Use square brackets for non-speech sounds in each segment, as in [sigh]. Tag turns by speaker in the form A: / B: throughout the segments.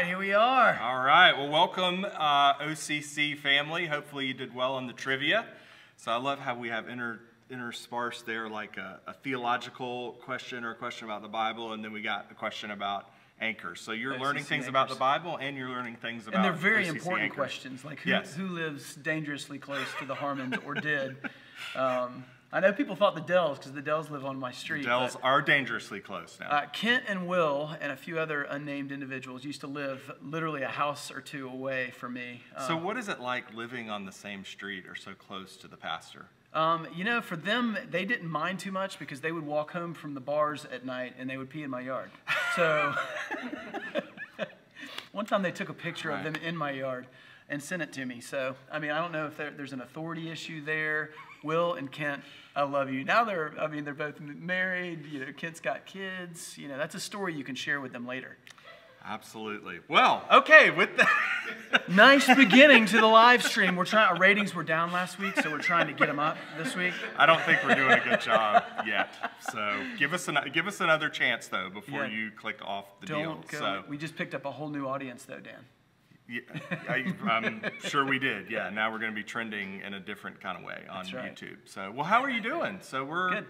A: right, here we are.
B: All right. Well, welcome, uh, OCC family. Hopefully, you did well on the trivia. So I love how we have inter interspersed there, like a, a theological question or a question about the Bible, and then we got a question about anchors. So you're
A: OCC
B: learning things about the. Bible, and you're learning things about
A: And they're very
B: OCC
A: important
B: anchors.
A: questions, like who,
B: Yes.
A: who lives dangerously close to the Harmons or did. [laughs] Um, I know people thought the Dells, because the Dells live on my street.
B: The
A: Dells
B: are dangerously close now.
A: uh, Kent and Will and a few other unnamed individuals used to live literally a house or two away from me.
B: so
A: Um,
B: what is it like living on the same street or so close to the pastor?
A: Um, you know, for them, they didn't mind too much because they would walk home from the bars at night and they would pee in my yard. So [laughs] one time they took a picture of them in my yard and sent it to me. So, I mean, I don't know if there, there's an authority issue there. Will and Kent, I love you. Now they're, I mean, they're both married. You know, Kent's got kids. You know, that's a story you can share with them later.
B: Absolutely. Well, okay, with that. [laughs]
A: Nice beginning to the live stream. We're trying, our ratings were down last week, so we're trying to get them up this week.
B: I don't think we're doing a good job yet. So give us an, give us another chance though before
A: Yeah.
B: you click off the
A: Don't
B: deal.
A: go.
B: So
A: We just picked up a whole new audience, though, Dan.
B: Yeah, I, I'm sure we did. Yeah. Now we're going to be trending in a different kind of way on
A: right.
B: YouTube. So well, how are you doing? So we're
A: Good.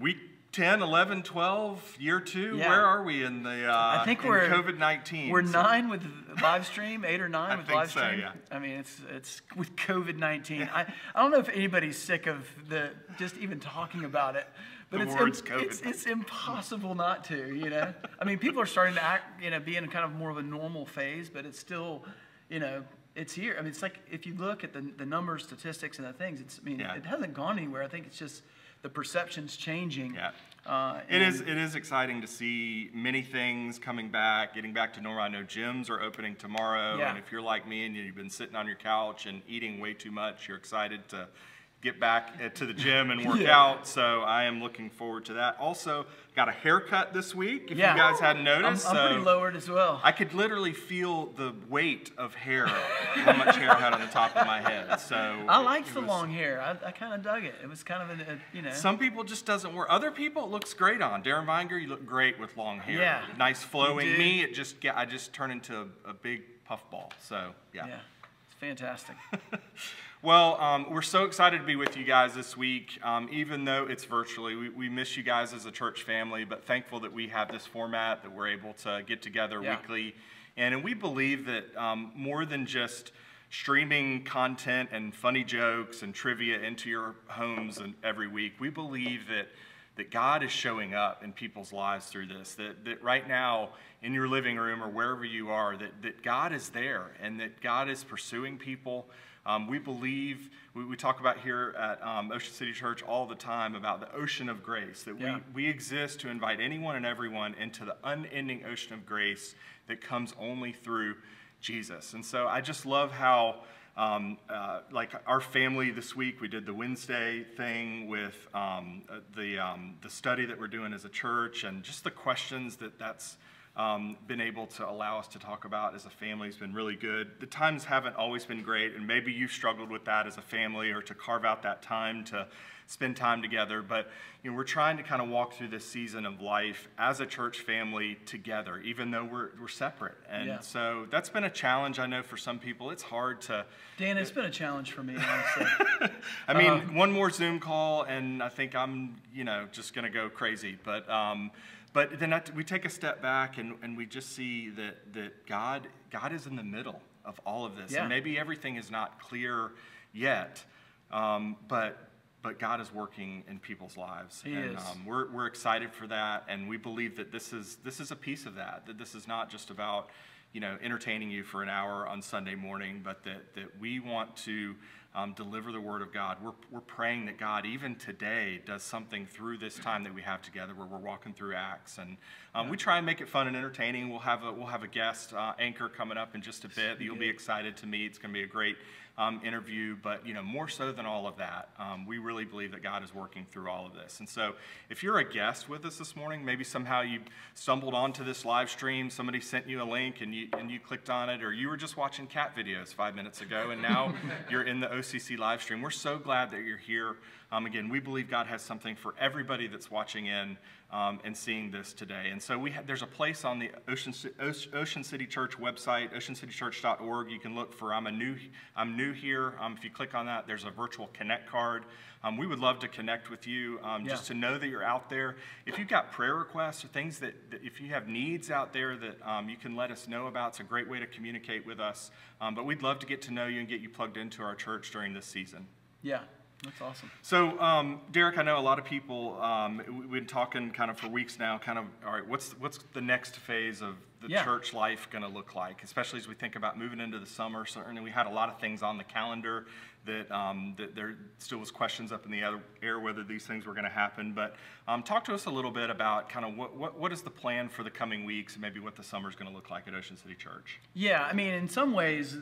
B: week 10, 11, 12, year two.
A: Yeah.
B: Where are we in the? Uh,
A: I think we're
B: COVID 19.
A: We're nine with live stream, eight or nine
B: I
A: with
B: think
A: live
B: so,
A: stream.
B: yeah.
A: I mean, it's it's with COVID nineteen. I, I don't know if anybody's sick of the just even talking about it, but it's,
B: words
A: im-
B: COVID.
A: it's it's impossible not to. You know, I mean, people are starting to act, you know, be in kind of more of a normal phase, but it's still, you know. It's here. I mean, it's like if you look at the, the numbers, statistics, and the things. It's. I mean,
B: Yeah.
A: it hasn't gone anywhere. I think it's just the perception's changing.
B: Yeah.
A: Uh,
B: it is it is exciting to see many things coming back, getting back to normal. I know gyms are opening tomorrow,
A: Yeah.
B: and if you're like me and you've been sitting on your couch and eating way too much, you're excited to get back uh, to the gym and [laughs] work
A: Yeah.
B: out. So I am looking forward to that. Also, got a haircut this week. If
A: Yeah.
B: you guys hadn't
A: I'm,
B: noticed,
A: I'm pretty
B: so
A: lowered as well.
B: I could literally feel the weight of hair, how much hair I had on the top of my head. So [laughs]
A: I liked the
B: was-
A: long hair. I, I kind of dug it. It was kind of a, a you know.
B: Some people just doesn't work. Other people it looks great on. Darren Vinger, you look great with long hair.
A: Yeah.
B: Nice flowing. Me, it just get I just turn into a, a big puffball. So yeah.
A: yeah, it's fantastic. [laughs]
B: Well, um, we're so excited to be with you guys this week, um, even though it's virtually. We, we miss you guys as a church family, but thankful that we have this format that we're able to get together
A: Yeah.
B: weekly. And, and we believe that um, more than just streaming content and funny jokes and trivia into your homes and every week, we believe that that God is showing up in people's lives through this. That, that right now, in your living room or wherever you are, that, that God is there and that God is pursuing people. Um, we believe, we, we talk about here at um, Ocean City Church all the time about the ocean of grace, that
A: Yeah.
B: we, we exist to invite anyone and everyone into the unending ocean of grace that comes only through Jesus. And so I just love how, um, uh, like our family this week, we did the Wednesday thing with um, uh, the, um, the study that we're doing as a church and just the questions that that's um, been able to allow us to talk about as a family has been really good. The times haven't always been great, and maybe you've struggled with that as a family or to carve out that time to spend time together. But you know, we're trying to kind of walk through this season of life as a church family together, even though we're, we're separate. And
A: Yeah.
B: so that's been a challenge. I know for some people it's hard to.
A: Dan, it's been a challenge for me, honestly. [laughs]
B: I mean,
A: Uh-huh.
B: one more Zoom call, and I think I'm, you know, just going to go crazy. But, um, but then we take a step back, and, and we just see that that God, God is in the middle of all of this,
A: Yeah.
B: and maybe everything is not clear yet, um, but but God is working in people's lives,
A: He
B: and
A: is.
B: Um, we're we're excited for that, and we believe that this is this is a piece of that. That this is not just about you know, entertaining you for an hour on Sunday morning, but that, that we want to um, deliver the Word of God. We're, we're praying that God, even today, does something through this time that we have together where we're walking through Acts. And um, we try and make it fun and entertaining. We'll have a, we'll have a guest uh, anchor coming up in just a bit that you'll be excited to meet. It's going to be a great um, interview, but you know, more so than all of that, um, we really believe that God is working through all of this. And so, if you're a guest with us this morning, maybe somehow you stumbled onto this live stream, somebody sent you a link, and you and you clicked on it, or you were just watching cat videos five minutes ago, and now [laughs] you're in the OCC live stream. We're so glad that you're here. Um, again, we believe God has something for everybody that's watching in um, and seeing this today. And so we ha- there's a place on the Ocean, Ocean City Church website, oceancitychurch.org. You can look for I'm a new I'm new here. Um, if you click on that, there's a virtual connect card. Um, we would love to connect with you, um, yeah. just to know that you're out there. If you've got prayer requests or things that, that if you have needs out there that um, you can let us know about, it's a great way to communicate with us. Um, but we'd love to get to know you and get you plugged into our church during this season.
A: Yeah, that's awesome.
B: So, um, Derek, I know a lot of people. Um, we've been talking kind of for weeks now. Kind of, all right, what's what's the next phase of the yeah. church life going to look like? Especially as we think about moving into the summer. Certainly, we had a lot of things on the calendar that um, that there still was questions up in the air whether these things were going to happen. But um, talk to us a little bit about kind of what, what what is the plan for the coming weeks, and maybe what the summer is going to look like at Ocean City Church.
A: Yeah, I mean, in some ways,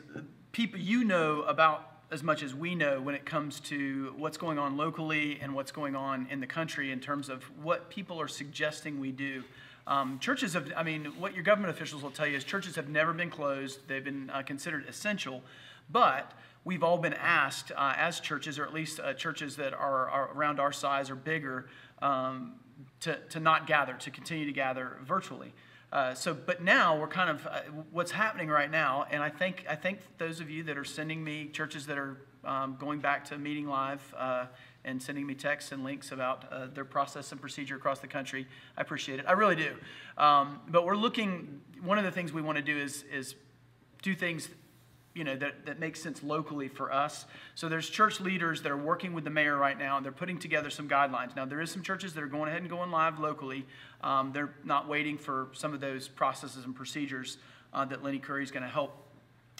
A: people you know about as much as we know when it comes to what's going on locally and what's going on in the country in terms of what people are suggesting we do. Um, churches have, I mean, what your government officials will tell you is churches have never been closed. They've been uh, considered essential. But we've all been asked uh, as churches, or at least uh, churches that are, are, around our size or bigger, um, to, to not gather, to continue to gather virtually. Uh, so, but now we're kind of uh, what's happening right now, and I think I think those of you that are sending me churches that are um, going back to meeting live uh, and sending me texts and links about uh, their process and procedure across the country, I appreciate it. I really do. Um, but we're looking. One of the things we want to do is is do things you know, that, that makes sense locally for us. So there's church leaders that are working with the mayor right now, and they're putting together some guidelines. Now, there is some churches that are going ahead and going live locally. Um, they're not waiting for some of those processes and procedures uh, that Lenny Curry is going to help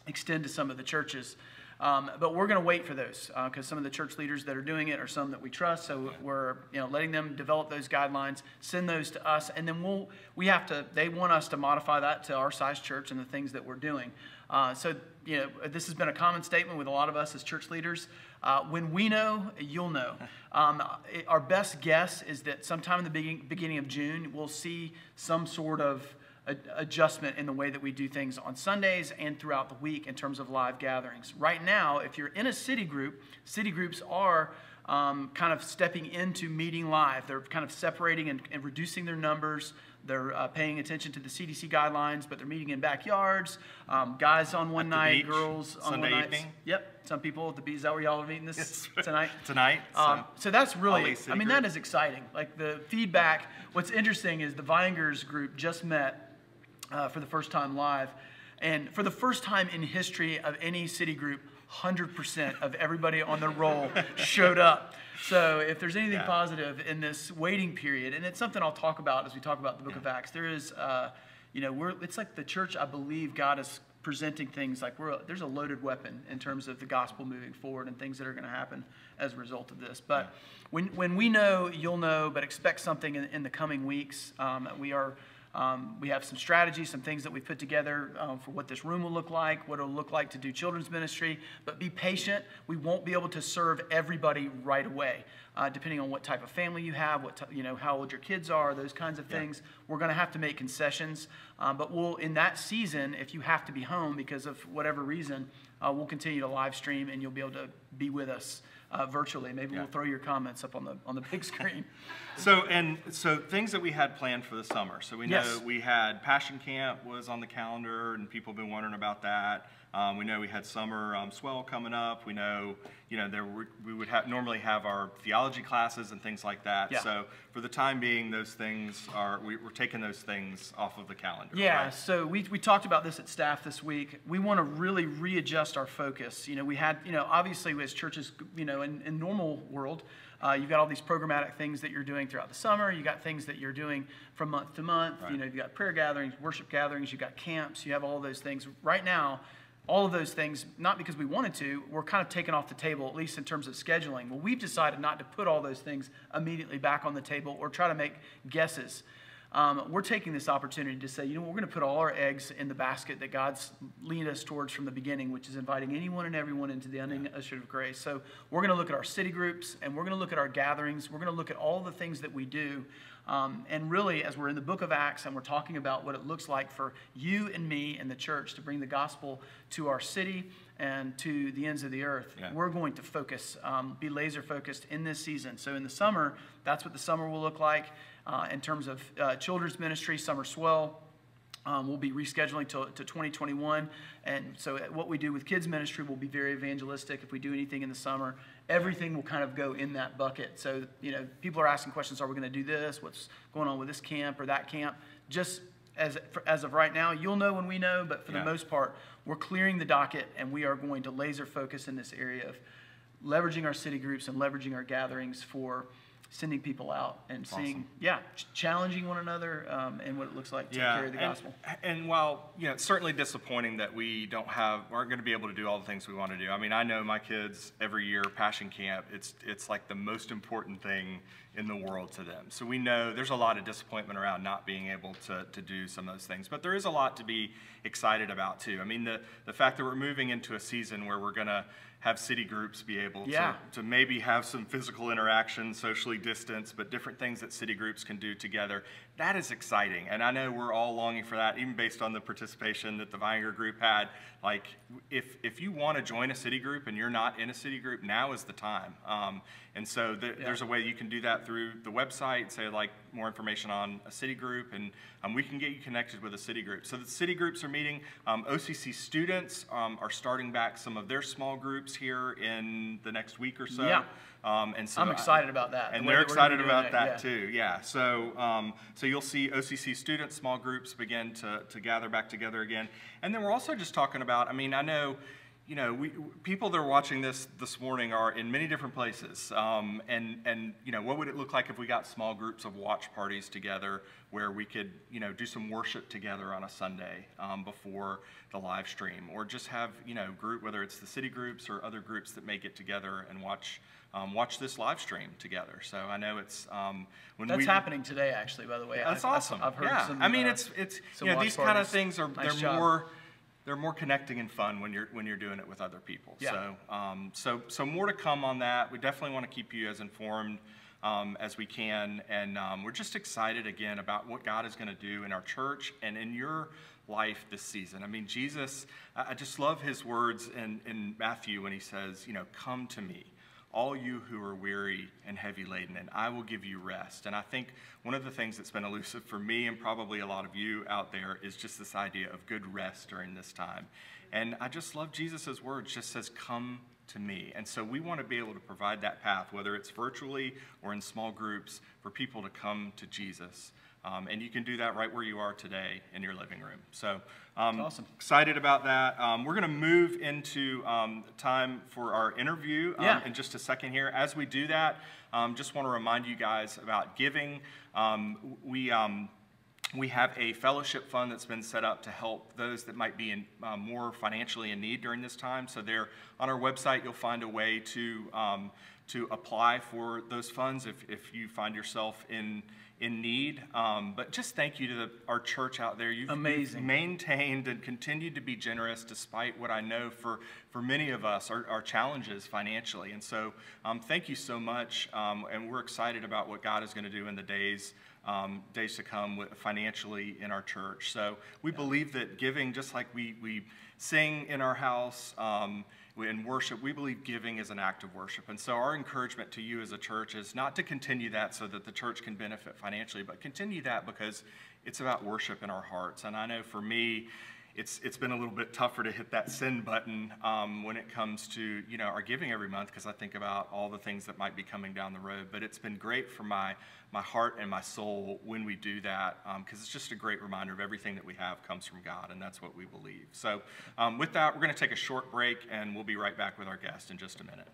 A: extend to some of the churches. Um, but we're going to wait for those because uh, some of the church leaders that are doing it are some that we trust. So we're you know letting them develop those guidelines, send those to us, and then we'll we have to. They want us to modify that to our size church and the things that we're doing. Uh, so, you know, this has been a common statement with a lot of us as church leaders. Uh, when we know, you'll know. [laughs] Um, it, our best guess is that sometime in the beginning, beginning of June, we'll see some sort of a, adjustment in the way that we do things on Sundays and throughout the week in terms of live gatherings. Right now, if you're in a city group, city groups are um, kind of stepping into meeting live. They're kind of separating and, and reducing their numbers. They're uh, paying attention to the CDC guidelines, but they're meeting in backyards. Um, guys on one night, girls on
B: Sunday
A: one
B: night. Evening?
A: Yep. Some people at the beach. Is that where y'all are meeting this [laughs] tonight? [laughs]
B: tonight.
A: Um, so that's really. I mean, group. that is exciting. Like the feedback. What's interesting is the Viengers group just met uh, for the first time live, and for the first time in history of any city group, 100% of everybody on the roll [laughs] showed up. So if there's anything yeah. positive in this waiting period, and it's something I'll talk about as we talk about the book yeah. of Acts, there is, uh, you know, we're, it's like the church, I believe God is presenting things like we're, there's a loaded weapon in terms of the gospel moving forward and things that are going to happen as a result of this. But yeah. when, when we know, you'll know, but expect something in, in the coming weeks. Um, we are um, we have some strategies, some things that we've put together um, for what this room will look like, what it'll look like to do children's ministry. But be patient. We won't be able to serve everybody right away, uh, depending on what type of family you have, what t- you know, how old your kids are, those kinds of things. Yeah. We're going to have to make concessions. Um, but we'll, in that season, if you have to be home because of whatever reason, uh, we'll continue to live stream, and you'll be able to be with us uh, virtually. Maybe yeah. we'll throw your comments up on the on the big [laughs] screen.
B: so and so things that we had planned for the summer. So we know yes. we had Passion Camp was on the calendar, and people have been wondering about that. Um, we know we had summer um, swell coming up. We know, you know, there were, we would have, normally have our theology classes and things like that. Yeah. So for the time being, those things are we, are taking those things off of the calendar.
A: Yeah.
B: Right?
A: So we, we talked about this at staff this week. We want to really readjust our focus. You know, we had, you know, obviously as churches, you know, in, in normal world, uh, you've got all these programmatic things that you're doing throughout the summer. You got things that you're doing from month to month. Right. You know, you've got prayer gatherings, worship gatherings. You've got camps. You have all those things. Right now, all of those things, not because we wanted to, were kind of taken off the table, at least in terms of scheduling. Well, we've decided not to put all those things immediately back on the table or try to make guesses. Um, we're taking this opportunity to say, you know, we're going to put all our eggs in the basket that God's leading us towards from the beginning, which is inviting anyone and everyone into the unending usher of grace. So we're going to look at our city groups and we're going to look at our gatherings. We're going to look at all the things that we do. Um, and really, as we're in the book of Acts and we're talking about what it looks like for you and me and the church to bring the gospel to our city and to the ends of the earth,
B: Yeah.
A: we're going to focus, um, be laser focused in this season. So in the summer, that's what the summer will look like uh, in terms of uh, children's ministry, Summer Swell. Um, we'll be rescheduling to, to 2021. And so, what we do with kids' ministry will be very evangelistic. If we do anything in the summer, everything will kind of go in that bucket. So, you know, people are asking questions Are we going to do this? What's going on with this camp or that camp? Just as, as of right now, you'll know when we know, but for
B: Yeah.
A: the most part, we're clearing the docket and we are going to laser focus in this area of leveraging our city groups and leveraging our gatherings for sending people out and seeing, yeah, ch- challenging one another um, and what it looks like to carry the
B: and,
A: gospel.
B: And while you know, it's certainly disappointing that we don't have, aren't going to be able to do all the things we want to do. I mean, I know my kids every year, Passion Camp, it's it's like the most important thing in the world to them. So we know there's a lot of disappointment around not being able to, to do some of those things, but there is a lot to be excited about too. I mean, the the fact that we're moving into a season where we're going to have city groups be able
A: Yeah.
B: to to maybe have some physical interaction, socially distanced, but different things that city groups can do together. That is exciting. And I know we're all longing for that, even based on the participation that the Vinegar group had. Like, if, if you want to join a city group and you're not in a city group, now is the time. Um, and so th-
A: Yeah.
B: there's a way you can do that through the website, say, like, more information on a city group, and um, we can get you connected with a city group. So the city groups are meeting. Um, OCC students um, are starting back some of their small groups here in the next week or so.
A: Yeah.
B: Um, and so
A: I'm
B: I-
A: excited about that,
B: And
A: way
B: they're
A: that we're gonna
B: excited about that
A: yeah.
B: too. Yeah. So um, so you'll see OCC students, small groups begin to to gather back together again. And then we're also just talking about. I mean, I know. You know, we, people that are watching this this morning are in many different places, um, and and you know, what would it look like if we got small groups of watch parties together, where we could you know do some worship together on a Sunday um, before the live stream, or just have you know group whether it's the city groups or other groups that may get together and watch um, watch this live stream together. So I know it's um, when
A: That's
B: we,
A: happening today, actually. By the way,
B: That's
A: I've- I've-
B: awesome.
A: I've heard
B: yeah.
A: some.
B: I mean,
A: uh,
B: it's it's you know these kind of things are
A: Nice
B: they're
A: job.
B: more they're more connecting and fun when you're when you're doing it with other people.
A: Yeah.
B: So um, so so more to come on that. We definitely want to keep you as informed. Um, as we can, and um, we're just excited again about what God is going to do in our church and in your life this season. I mean, Jesus, I I just love his words in, in Matthew when he says, you know, come to me, all you who are weary and heavy laden, and I will give you rest. And I think one of the things that's been elusive for me and probably a lot of you out there is just this idea of good rest during this time. And I just love Jesus' words, just says, come to me. And so we want to be able to provide that path, whether it's virtually or in small groups, for people to come to Jesus. Um, and you can do that right where you are today in your living room. So um,
A: awesome.
B: excited about that. Um, we're going to move into um, time for our interview um,
A: Yeah.
B: in just a second here. As we do that, um, just want to remind you guys about giving. Um, we um, we have a fellowship fund that's been set up to help those that might be in, uh, more financially in need during this time. So there, on our website, you'll find a way to um, to apply for those funds if, if you find yourself in in need. Um, but just thank you to the, our church out there. You've, you've
A: Amazing.
B: maintained and continued to be generous despite what I know for, for many of us are, are challenges financially. And so um, thank you so much. Um, and we're excited about what God is going to do in the days, um, days to come with, financially in our church. So we believe that giving, just like we, we sing in our house, um, in worship, we believe giving is an act of worship. And so our encouragement to you as a church is not to continue that so that the church can benefit financially, but continue that because it's about worship in our hearts. And I know for me, it's, it's been a little bit tougher to hit that send button um, when it comes to you know our giving every month because I think about all the things that might be coming down the road. But it's been great for my my heart and my soul when we do that because it's just a great reminder of everything that we have comes from God, and that's what we believe. So um, with that, we're going to take a short break, and we'll be right back with our guest in just a minute.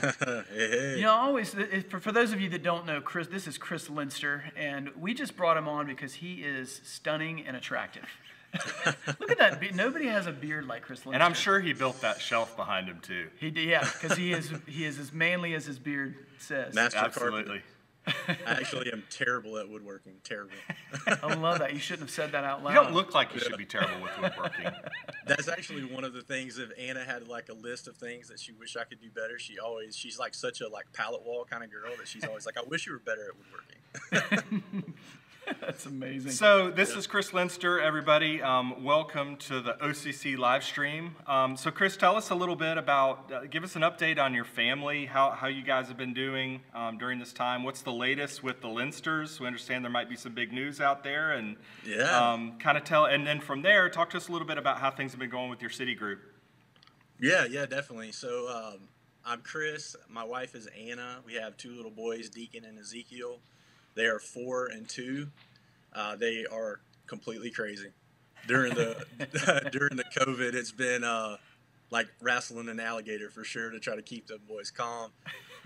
C: Hey, hey.
A: You know, always for, for those of you that don't know, Chris, this is Chris Linster, and we just brought him on because he is stunning and attractive. [laughs] Look at that! be- Nobody has a beard like Chris Linster.
B: And I'm sure he built that shelf behind him too.
A: he did, yeah, because he is he is as manly as his beard says.
C: Master
B: Absolutely.
C: I actually am terrible at woodworking. Terrible. [laughs]
A: I love that. You shouldn't have said that out loud.
B: You don't look like you should be terrible with woodworking. [laughs]
C: That's actually one of the things. If Anna had like a list of things that she wish I could do better, she always she's like such a like pallet wall kind of girl that she's always like, I wish you were better at woodworking. [laughs] [laughs]
A: That's amazing.
B: So this is Chris Linster, everybody. Um, welcome to the OCC live stream. Um, so Chris, tell us a little bit about, uh, give us an update on your family, how, how you guys have been doing um, during this time. What's the latest with the Linsters? We understand there might be some big news out there, and
C: Yeah.
B: um, kind of tell, and then from there, talk to us a little bit about how things have been going with your city group.
C: Yeah, yeah, definitely. So um, I'm Chris. My wife is Anna. We have two little boys, Deacon and Ezekiel. They are four and two. Uh, they are completely crazy. During the [laughs] [laughs] during the COVID, it's been uh, like wrestling an alligator for sure to try to keep the boys calm,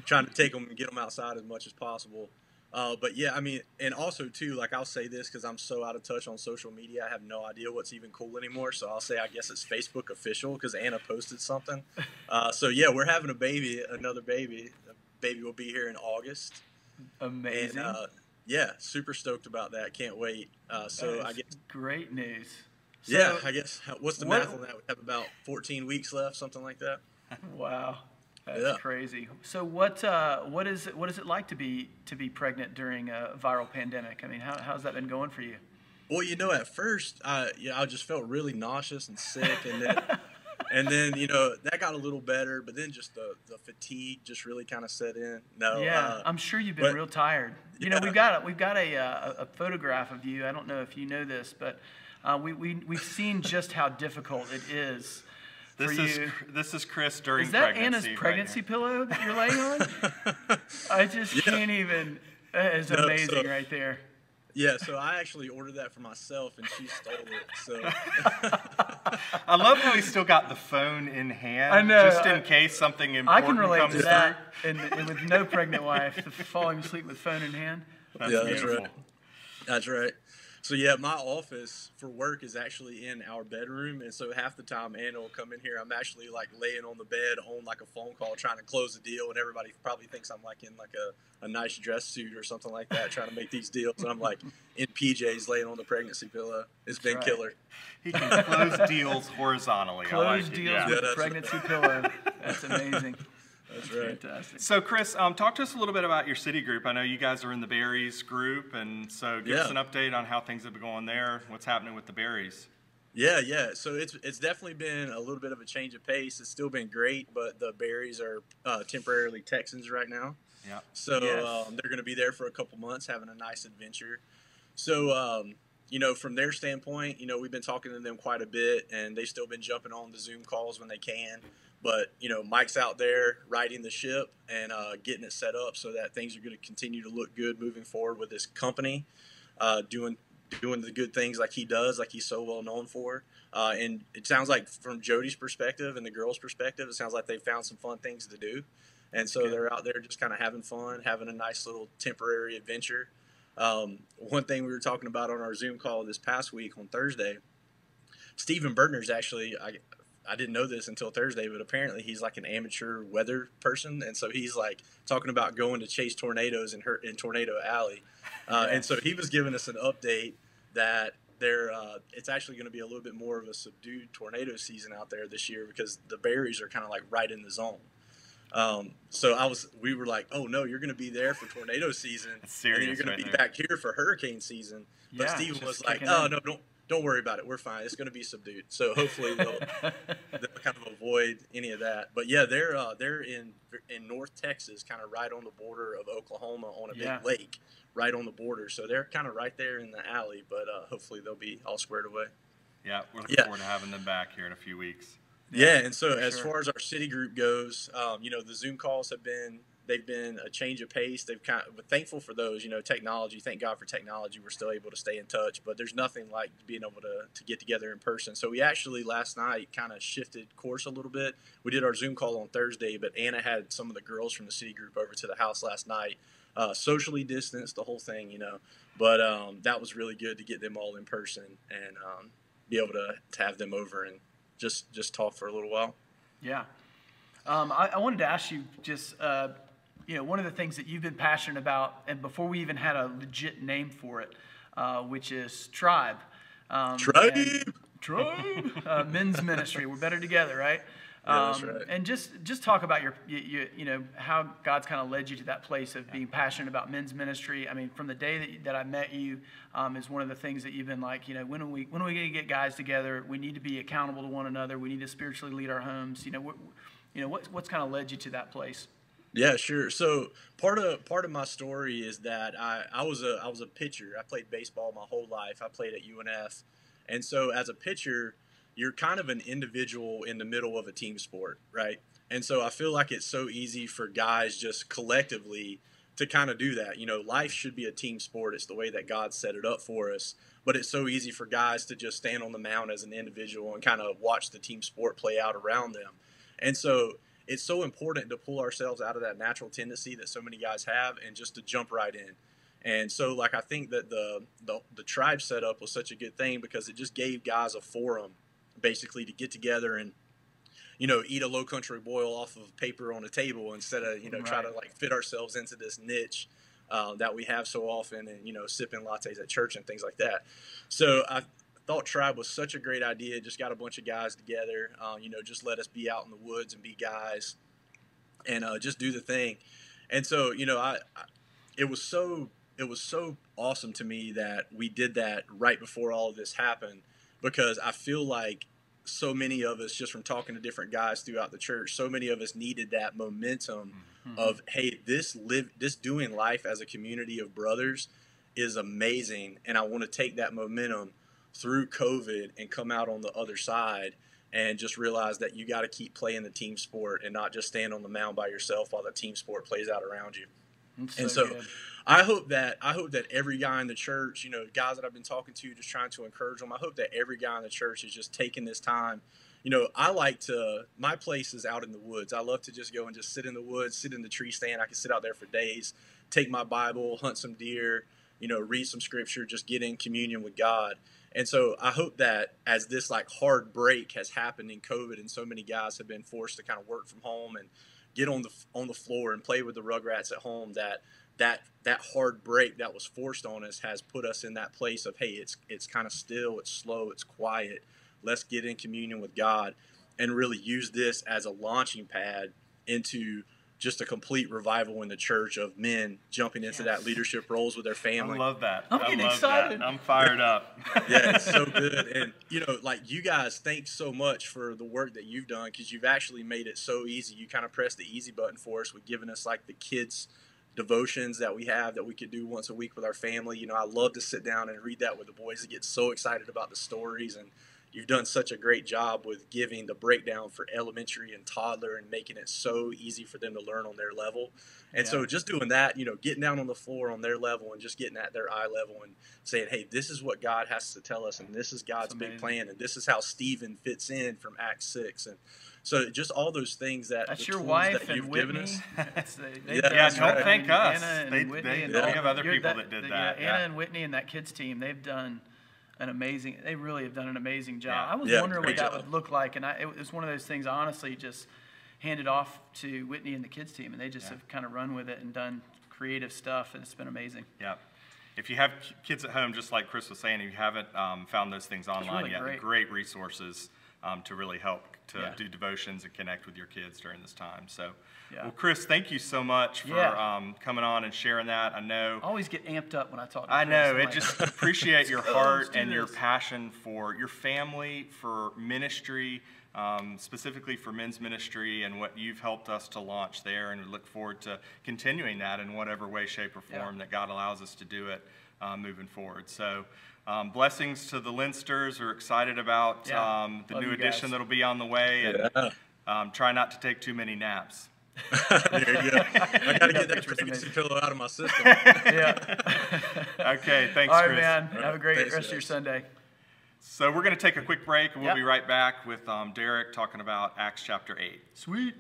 C: trying to take them and get them outside as much as possible. Uh, but yeah, I mean, and also too, like I'll say this because I'm so out of touch on social media, I have no idea what's even cool anymore. So I'll say I guess it's Facebook official because Anna posted something. [laughs] Uh, so yeah, we're having a baby, another baby. The baby will be here in August,
A: amazing.
C: and uh, yeah, super stoked about that. Can't wait. Uh, so I guess
A: great news.
C: yeah, I guess what's the
A: what-
C: math on that? We have about 14 weeks left, something like that. [laughs]
A: Wow, that's
C: Yeah.
A: crazy. So what uh, what is it, what is it like to be to be pregnant during a viral pandemic? I mean, how, how's that been going for you?
C: Well, you know, at first, I yeah, I just felt really nauseous and sick, and then [laughs] and then you know that got a little better, but then just the the fatigue just really kind of set in. No,
A: yeah,
C: uh,
A: I'm sure you've been
C: but-
A: real tired. You know, we've got a, we've got a, uh, a photograph of you. I don't know if you know this, but uh, we we we've seen just how difficult it is
B: This is
A: you.
B: this is Chris during
A: Is that
B: pregnancy.
A: Anna's pregnancy
B: here.
A: pillow that you're laying on? [laughs] I just
C: Yeah.
A: can't even. That is
C: No, so-
A: amazing right there.
C: Yeah. So I actually ordered that for myself, and she stole it. So [laughs]
B: I love how he still got the phone in hand,
A: I know,
B: just in
A: I-
B: case something
A: I
B: important
A: can relate
B: comes
A: to that, and, and with no pregnant wife, falling asleep with phone in hand.
B: That's
C: Yeah, that's right. That's right. So yeah, my office for work is actually in our bedroom, and so half the time Anna will come in here. I'm actually like laying on the bed on like a phone call, trying to close a deal, and everybody probably thinks I'm like in like a, a nice dress suit or something like that, trying to make these deals, and I'm like in PJs laying on the pregnancy pillow. It's been
A: right.
C: killer.
B: He can close deals horizontally. I
A: Closed
B: like it,
A: deals
B: yeah.
A: with
C: Yeah, that's-
A: pregnancy pillow. That's amazing.
C: That's right.
A: Fantastic.
B: So, Chris, um, talk to us a little bit about your city group. I know you guys are in the Berries group, and so give us an update on how things have been going there. What's happening with the Berries?
C: Yeah, yeah. So it's it's definitely been a little bit of a change of pace. It's still been great, but the Berries are uh, temporarily Texans right now.
B: Yeah.
C: So
A: Yes.
C: um, they're going to be there for a couple months, having a nice adventure. So um, you know, from their standpoint, you know, we've been talking to them quite a bit, and they've still been jumping on the Zoom calls when they can. But you know, Mike's out there riding the ship and uh, getting it set up so that things are going to continue to look good moving forward with this company, uh, doing doing the good things like he does, like he's so well known for. Uh, and it sounds like from Jody's perspective and the girls' perspective, it sounds like they found some fun things to do. And so
A: Good.
C: they're out there just kind of having fun, having a nice little temporary adventure. Um, one thing we were talking about on our Zoom call this past week on Thursday, Stephen Bertner's actually, I, I didn't know this until Thursday, but apparently he's like an amateur weather person. And so he's like talking about going to chase tornadoes in, her, in Tornado Alley. Uh, And so he was giving us an update that there, uh, it's actually going to be a little bit more of a subdued tornado season out there this year because the berries are kind of like right in the zone. Um, so I was, we were like, oh no, you're going to be there for tornado season, and you're going
B: right
C: to be
B: there.
C: back here for hurricane season. But
A: Yeah,
C: Steven was like, oh
A: in.
C: no, don't don't worry about it. We're fine. It's going to be subdued. So hopefully they'll, [laughs] they'll kind of avoid any of that. But yeah, they're uh, they're in in North Texas, kind of right on the border of Oklahoma, on a
A: Yeah.
C: big lake, right on the border. So they're kind of right there in the alley. But uh, hopefully they'll be all squared away.
B: Yeah, we're looking
C: Yeah.
B: forward to having them back here in a few weeks.
C: Yeah, and so as
A: sure.
C: far as our city group goes, um, you know, the Zoom calls have been they've been a change of pace. They've kind of, thankful for those, you know, technology. Thank God for technology. We're still able to stay in touch, but there's nothing like being able to, to get together in person. So we actually last night kind of shifted course a little bit. We did our Zoom call on Thursday, but Anna had some of the girls from the city group over to the house last night, uh, socially distanced, the whole thing, you know. But um, that was really good to get them all in person and um, be able to, to have them over and just just talk for a little while.
A: Yeah. Um, I, I, wanted to ask you just, uh, you know, one of the things that you've been passionate about, and before we even had a legit name for it, uh, which is Tribe.
C: Um, tribe.
A: Tribe. [laughs] uh, men's ministry. We're better together, right?
C: Yeah, that's um, right.
A: And just just talk about your you, you, you, know how God's kind of led you to that place of being passionate about men's ministry. I mean, from the day that, that I met you, um, is one of the things that you've been like, you know, when are we when are we going to get guys together? We need to be accountable to one another. We need to spiritually lead our homes. You know, what, you know what, what's kind of led you to that place?
C: Yeah, sure. So part of part of my story is that I, I was a I was a pitcher. I played baseball my whole life. I played at UNF, and so as a pitcher you're kind of an individual in the middle of a team sport, right? And so I feel like it's so easy for guys just collectively to kind of do that. You know, life should be a team sport. It's the way that God set it up for us. But it's so easy for guys to just stand on the mound as an individual and kind of watch the team sport play out around them. And so it's so important to pull ourselves out of that natural tendency that so many guys have and just to jump right in. And so, like, I think that the, the, the tribe setup was such a good thing because it just gave guys a forum basically to get together and you know eat a low country boil off of paper on a table instead of you know right. try to like fit ourselves into this niche uh, that we have so often and you know sipping lattes at church and things like that so i thought tribe was such a great idea just got a bunch of guys together uh, you know just let us be out in the woods and be guys and uh, just do the thing and so you know I, I it was so it was so awesome to me that we did that right before all of this happened because I feel like so many of us, just from talking to different guys throughout the church, so many of us needed that momentum mm-hmm. of, hey, this live, this doing life as a community of brothers is amazing, and I want to take that momentum through COVID and come out on the other side and just realize that you got to keep playing the team sport and not just stand on the mound by yourself while the team sport plays out around you.
A: So
C: and so
A: good.
C: I hope that I hope that every guy in the church, you know, guys that I've been talking to, just trying to encourage them. I hope that every guy in the church is just taking this time. You know, I like to. My place is out in the woods. I love to just go and just sit in the woods, sit in the tree stand. I can sit out there for days, take my Bible, hunt some deer, you know, read some scripture, just get in communion with God. And so I hope that as this like hard break has happened in COVID, and so many guys have been forced to kind of work from home and get on the on the floor and play with the Rugrats at home, that that that hard break that was forced on us has put us in that place of hey it's it's kind of still it's slow it's quiet. Let's get in communion with god and really use this as a launching pad into just a complete revival in the church of men jumping into yes. that leadership roles with their family.
B: I love that.
A: I'm
B: getting
A: excited.
B: That. I'm fired up. [laughs]
C: yeah, it's so [laughs] good. And you know, like you guys, thanks so much for the work that you've done because you've actually made it so easy. You kind of pressed the easy button for us with giving us like the kids devotions that we have that we could do once a week with our family. You know, I love to sit down and read that with the boys and get so excited about the stories. And you've done such a great job with giving the breakdown for elementary and toddler and making it so easy for them to learn on their level. And yeah. so just doing that, you know, getting down on the floor on their level and just getting at their eye level and saying, hey, this is what God has to tell us and this is God's big plan and this is how Stephen fits in from Acts 6. And so just all those things that
A: that's your wife and Whitney. [laughs] [laughs]
B: they, yeah, yeah don't right. thank us. Anna they, Whitney they, and they have other people that, that did that.
A: Yeah, Anna and Whitney and that kids team, they've done an amazing. They really have done an amazing job.
B: Yeah.
A: I was
C: yeah,
A: wondering what
C: job.
A: that would look like, and I, it was one of those things. Honestly, just handed off to Whitney and the kids team, and they just have kind of run with it and done creative stuff, and it's been amazing.
B: Yeah if you have kids at home, just like Chris was saying, if you haven't um, found those things online
A: really
B: yet,
A: great.
B: great resources um, to really help to
A: Yeah.
B: do devotions and connect with your kids during this time. So,
A: Yeah.
B: well, Chris, thank you so much for
A: Yeah.
B: um, coming on and sharing that. I know.
A: I always get amped up when I talk. To
B: I
A: Chris.
B: know.
A: I'm
B: It
A: like,
B: just [laughs] appreciate your heart and your passion for your family, for ministry, um, specifically for men's ministry, and what you've helped us to launch there. And we look forward to continuing that in whatever way, shape, or form that God allows us to do it uh, moving forward. So. Um, blessings to the Linsters. We're excited about
A: Yeah.
B: um, the
A: Love
B: new
A: you
B: edition that'll be on the way, and
C: Yeah.
B: um, try not to take too many naps. [laughs]
C: there you go. I got to get that
A: picture's
C: pregnancy pillow out of my system. [laughs]
A: Yeah. [laughs]
B: Okay, thanks,
A: All right,
B: Chris.
A: man.
C: All right,
A: Have a great
C: thanks,
A: rest of your. Sunday.
B: So we're going to take a quick break, and we'll
A: Yep.
B: be right back with um, Derek talking about Acts chapter 8.
A: Sweet.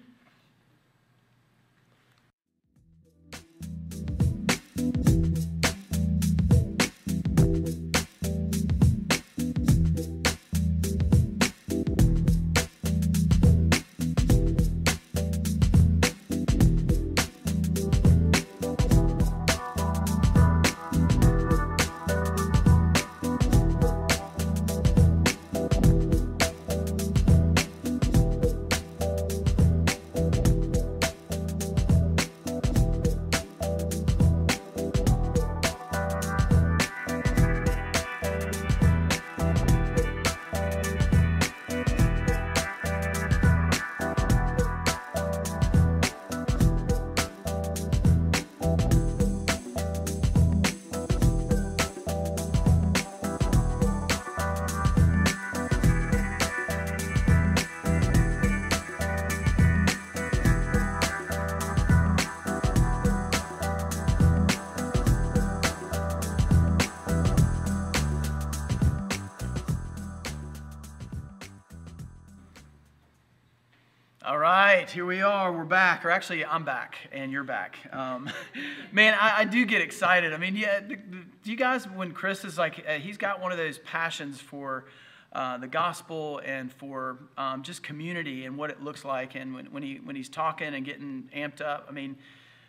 A: Right, here we are. We're back, or actually, I'm back, and you're back. Um, [laughs] man, I, I do get excited. I mean, yeah, do you guys, when Chris is like, uh, he's got one of those passions for uh, the gospel and for um, just community and what it looks like, and when, when he when he's talking and getting amped up, I mean,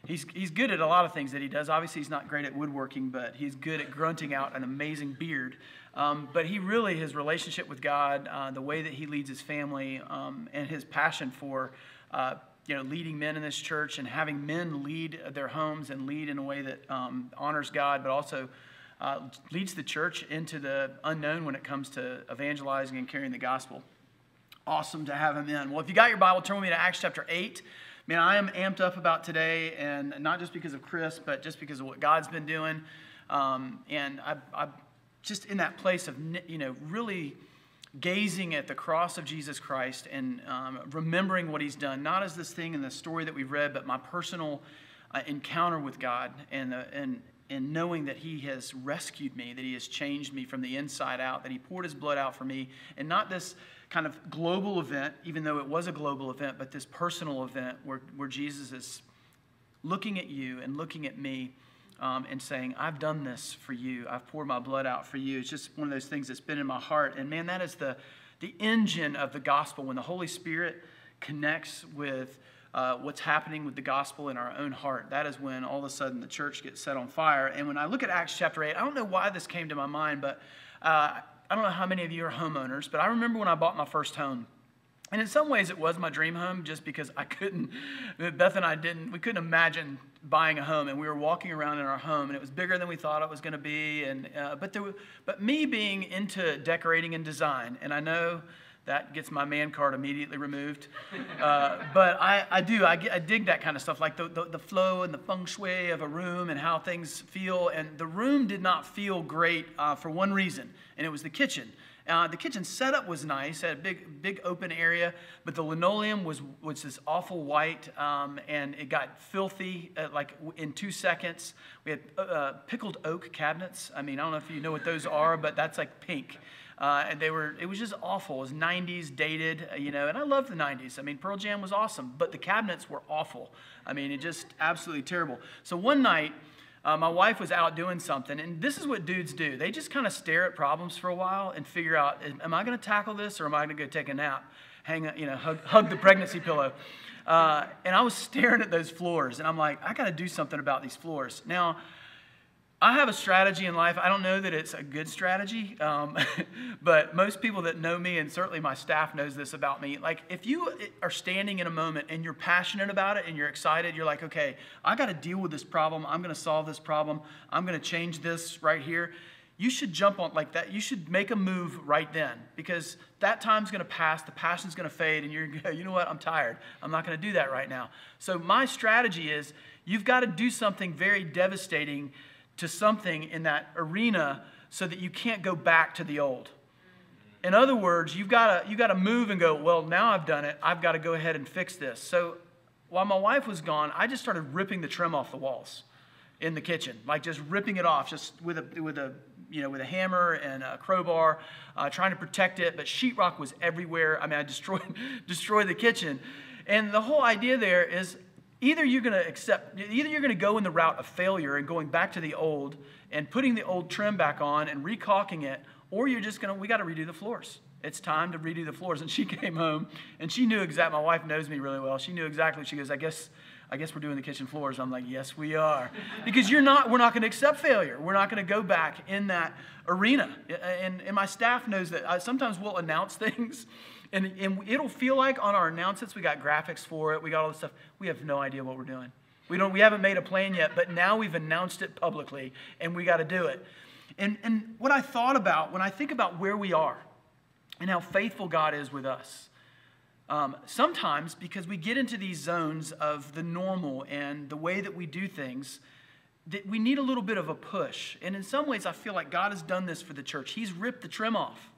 A: he's he's good at a lot of things that he does. Obviously, he's not great at woodworking, but he's good at grunting out an amazing beard. Um, but he really, his relationship with God, uh, the way that he leads his family, um, and his passion for, uh, you know, leading men in this church and having men lead their homes and lead in a way that um, honors God, but also uh, leads the church into the unknown when it comes to evangelizing and carrying the gospel. Awesome to have him in. Well, if you got your Bible, turn with me to Acts chapter 8. Man, I am amped up about today, and not just because of Chris, but just because of what God's been doing. Um, and I, I just in that place of, you know, really gazing at the cross of Jesus Christ and um, remembering what he's done, not as this thing in the story that we've read, but my personal uh, encounter with God and, uh, and, and knowing that he has rescued me, that he has changed me from the inside out, that he poured his blood out for me, and not this kind of global event, even though it was a global event, but this personal event where, where Jesus is looking at you and looking at me um, and saying, I've done this for you. I've poured my blood out for you. It's just one of those things that's been in my heart. And man, that is the, the engine of the gospel. When the Holy Spirit connects with uh, what's happening with the gospel in our own heart, that is when all of a sudden the church gets set on fire. And when I look at Acts chapter 8, I don't know why this came to my mind, but uh, I don't know how many of you are homeowners, but I remember when I bought my first home. And in some ways, it was my dream home just because I couldn't, Beth and I didn't, we couldn't imagine buying a home. And we were walking around in our home, and it was bigger than we thought it was going to be. And, uh, but, there, were- but me being into decorating and design, and I know that gets my man card immediately removed. [laughs] Uh, but I, I do, I, I dig that kind of stuff, like the, the, the flow and the feng shui of a room and how things feel. And the room did not feel great uh, for one reason, and it was the kitchen. Uh, the kitchen setup was nice, had a big, big open area, but the linoleum was was this awful white, um, and it got filthy uh, like in two seconds. We had uh, uh, pickled oak cabinets. I mean, I don't know if you know what those are, but that's like pink. Uh, and they were, it was just awful. It was 90s dated, you know, and I love the 90s. I mean, Pearl Jam was awesome, but the cabinets were awful. I mean, it just absolutely terrible. So one night, uh, my wife was out doing something, and this is what dudes do. They just kind of stare at problems for a while and figure out, am I going to tackle this or am I going to go take a nap? Hang, you know, hug, hug the pregnancy pillow. Uh, and I was staring at those floors, and I'm like, I got to do something about these floors. Now, I have a strategy in life. I don't know that it's a good strategy, um, [laughs] but most people that know me, and certainly my staff knows this about me. Like, if you are standing in a moment and you're passionate about it and you're excited, you're like, okay, I got to deal with this problem. I'm going to solve this problem. I'm going to change this right here. You should jump on like that. You should make a move right then because that time's going to pass. The passion's going to fade, and you're, [laughs] going to you know what? I'm tired. I'm not going to do that right now. So my strategy is you've got to do something very devastating to something in that arena so that you can't go back to the old. In other words, you've got to you to move and go, well, now I've done it. I've got to go ahead and fix this. So while my wife was gone, I just started ripping the trim off the walls in the kitchen, like just ripping it off, just with a with a you know with a hammer and a crowbar, uh, trying to protect it. But sheetrock was everywhere. I mean, I [laughs] destroyed destroyed the kitchen, and the whole idea there is either you're going to accept, either you're going to go in the route of failure and going back to the old and putting the old trim back on and recaulking it, or you're just going to we got to redo the floors it's time to redo the floors. And she [laughs] came home and she knew exactly, my wife knows me really well. She knew exactly. She goes, I guess, I guess we're doing the kitchen floors. I'm like, yes, we are. Because you're not, we're not going to accept failure. We're not going to go back in that arena. And, and my staff knows that I, sometimes we'll announce [laughs] things and, and it'll feel like on our announcements, we got graphics for it. We got all this stuff. We have no idea what we're doing. We don't, we haven't made a plan yet, but now we've announced it publicly and we got to do it. And, and what I thought about when I think about where we are, and how faithful God is with us. Um, sometimes, because we get into these zones of the normal and the way that we do things, that we need a little bit of a push. And in some ways, I feel like God has done this for the church. He's ripped the trim off.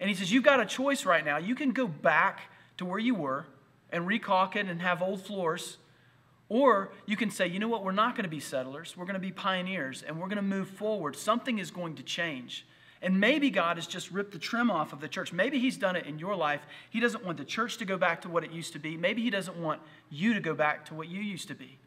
A: And He says, You've got a choice right now. You can go back to where you were and recaulk it and have old floors. Or you can say, you know what, we're not going to be settlers. We're going to be pioneers and we're going to move forward. Something is going to change. And maybe God has just ripped the trim off of the church. Maybe He's done it in your life. He doesn't want the church to go back to what it used to be. Maybe He doesn't want you to go back to what you used to be.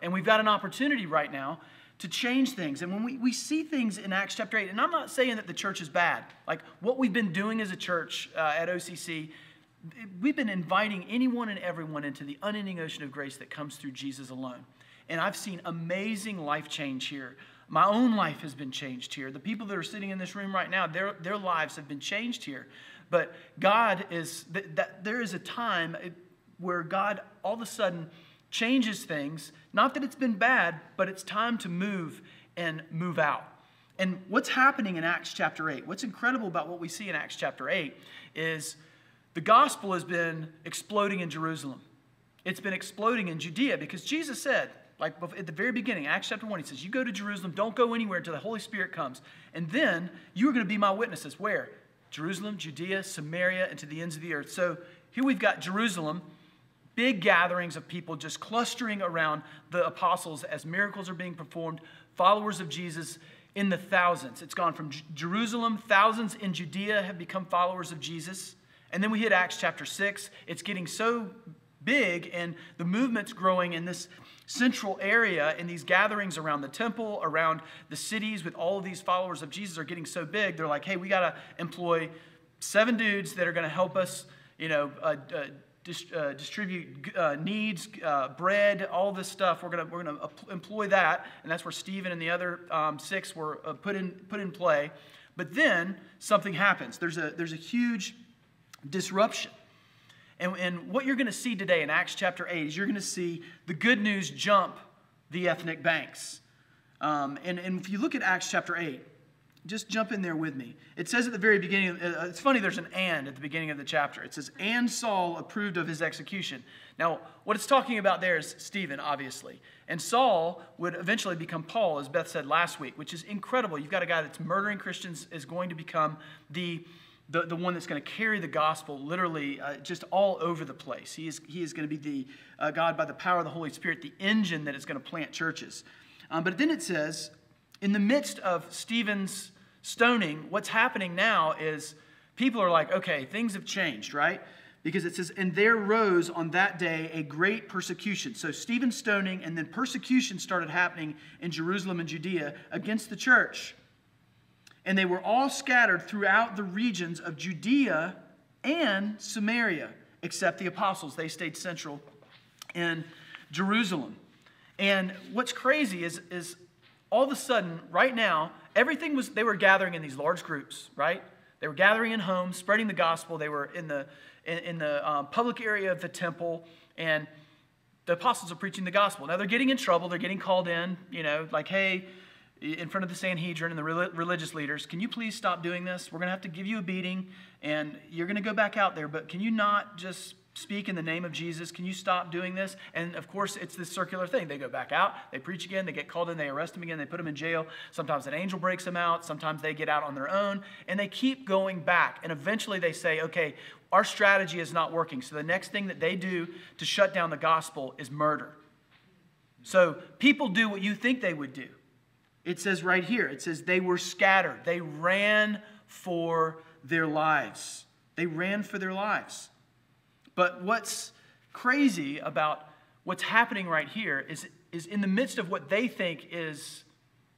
A: And we've got an opportunity right now to change things. And when we, we see things in Acts chapter 8, and I'm not saying that the church is bad, like what we've been doing as a church uh, at OCC, we've been inviting anyone and everyone into the unending ocean of grace that comes through Jesus alone. And I've seen amazing life change here. My own life has been changed here. The people that are sitting in this room right now, their, their lives have been changed here. But God is, that, that there is a time where God all of a sudden changes things. Not that it's been bad, but it's time to move and move out. And what's happening in Acts chapter 8, what's incredible about what we see in Acts chapter 8 is the gospel has been exploding in Jerusalem. It's been exploding in Judea because Jesus said, like at the very beginning, Acts chapter 1, he says, You go to Jerusalem, don't go anywhere until the Holy Spirit comes. And then you are going to be my witnesses. Where? Jerusalem, Judea, Samaria, and to the ends of the earth. So here we've got Jerusalem, big gatherings of people just clustering around the apostles as miracles are being performed, followers of Jesus in the thousands. It's gone from J- Jerusalem, thousands in Judea have become followers of Jesus. And then we hit Acts chapter 6. It's getting so big and the movement's growing in this central area and these gatherings around the temple, around the cities with all of these followers of Jesus are getting so big, they're like, hey, we got to employ seven dudes that are going to help us, you know, uh, uh, uh, distribute uh, needs, uh, bread, all this stuff. We're going we're gonna employ that. And that's where Stephen and the other um, six were uh, put, in, put in play. But then something happens. There's a, there's a huge disruption. And, and what you're going to see today in Acts chapter 8 is you're going to see the good news jump the ethnic banks. Um, and, and if you look at Acts chapter 8, just jump in there with me. It says at the very beginning, uh, it's funny, there's an and at the beginning of the chapter. It says, and Saul approved of his execution. Now, what it's talking about there is Stephen, obviously. And Saul would eventually become Paul, as Beth said last week, which is incredible. You've got a guy that's murdering Christians, is going to become the the, the one that's going to carry the gospel literally uh, just all over the place. He is, he is going to be the uh, God by the power of the Holy Spirit, the engine that is going to plant churches. Um, but then it says, in the midst of Stephen's stoning, what's happening now is people are like, okay, things have changed, right? Because it says, and there rose on that day a great persecution. So Stephen's stoning, and then persecution started happening in Jerusalem and Judea against the church. And they were all scattered throughout the regions of Judea and Samaria, except the apostles. They stayed central in Jerusalem. And what's crazy is, is all of a sudden, right now, everything was, they were gathering in these large groups, right? They were gathering in homes, spreading the gospel. They were in the, in, in the um, public area of the temple, and the apostles are preaching the gospel. Now they're getting in trouble. They're getting called in, you know, like, hey, in front of the Sanhedrin and the religious leaders, can you please stop doing this? We're going to have to give you a beating and you're going to go back out there, but can you not just speak in the name of Jesus? Can you stop doing this? And of course, it's this circular thing. They go back out, they preach again, they get called in, they arrest them again, they put them in jail. Sometimes an angel breaks them out, sometimes they get out on their own, and they keep going back. And eventually they say, okay, our strategy is not working. So the next thing that they do to shut down the gospel is murder. So people do what you think they would do. It says right here, it says they were scattered. They ran for their lives. They ran for their lives. But what's crazy about what's happening right here is, is in the midst of what they think is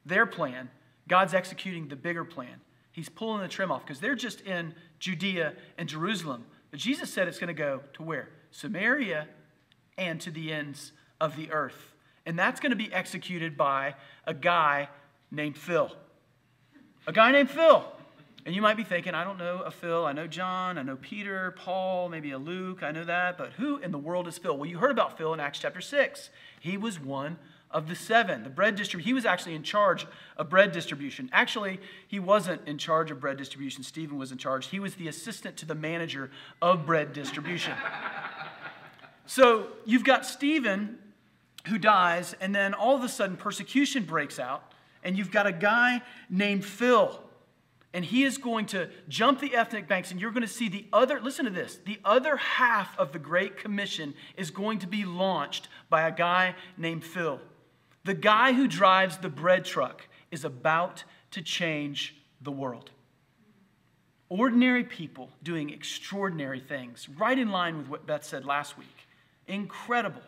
A: their plan, God's executing the bigger plan. He's pulling the trim off because they're just in Judea and Jerusalem. But Jesus said it's going to go to where? Samaria and to the ends of the earth. And that's going to be executed by a guy named Phil. A guy named Phil. And you might be thinking, I don't know a Phil. I know John. I know Peter, Paul, maybe a Luke. I know that. But who in the world is Phil? Well, you heard about Phil in Acts chapter 6. He was one of the seven. The bread distribution, he was actually in charge of bread distribution. Actually, he wasn't in charge of bread distribution. Stephen was in charge. He was the assistant to the manager of bread distribution. [laughs] so you've got Stephen who dies, and then all of a sudden persecution breaks out, and you've got a guy named Phil and he is going to jump the ethnic banks, and you're going to see the other, listen to this, the other half of the Great Commission is going to be launched by a guy named Phil. The guy who drives the bread truck is about to change the world. Ordinary people doing extraordinary things, right in line with what Beth said last week. Incredible.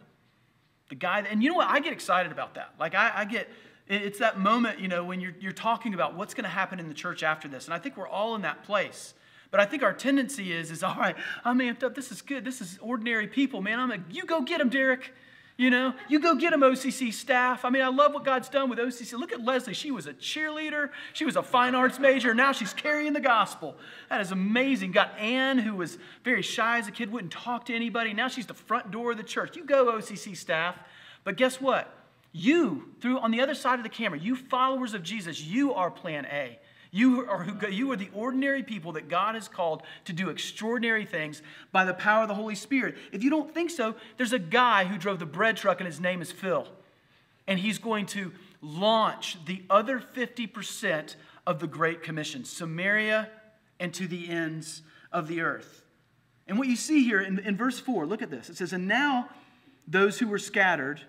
A: The guy, and you know what? I get excited about that. Like, I, I get it's that moment, you know, when you're, you're talking about what's going to happen in the church after this. And I think we're all in that place. But I think our tendency is, is [laughs] all right, I'm amped up. This is good. This is ordinary people, man. I'm like, you go get them, Derek. You know, you go get them, OCC staff. I mean, I love what God's done with OCC. Look at Leslie. She was a cheerleader. She was a fine arts major. Now she's carrying the gospel. That is amazing. Got Ann, who was very shy as a kid, wouldn't talk to anybody. Now she's the front door of the church. You go, OCC staff. But guess what? You, through on the other side of the camera, you followers of Jesus, you are plan A. You are, who, you are the ordinary people that God has called to do extraordinary things by the power of the Holy Spirit. If you don't think so, there's a guy who drove the bread truck and his name is Phil. And he's going to launch the other 50% of the Great Commission, Samaria and to the ends of the earth. And what you see here in, in verse 4, look at this. It says, And now those who were scattered,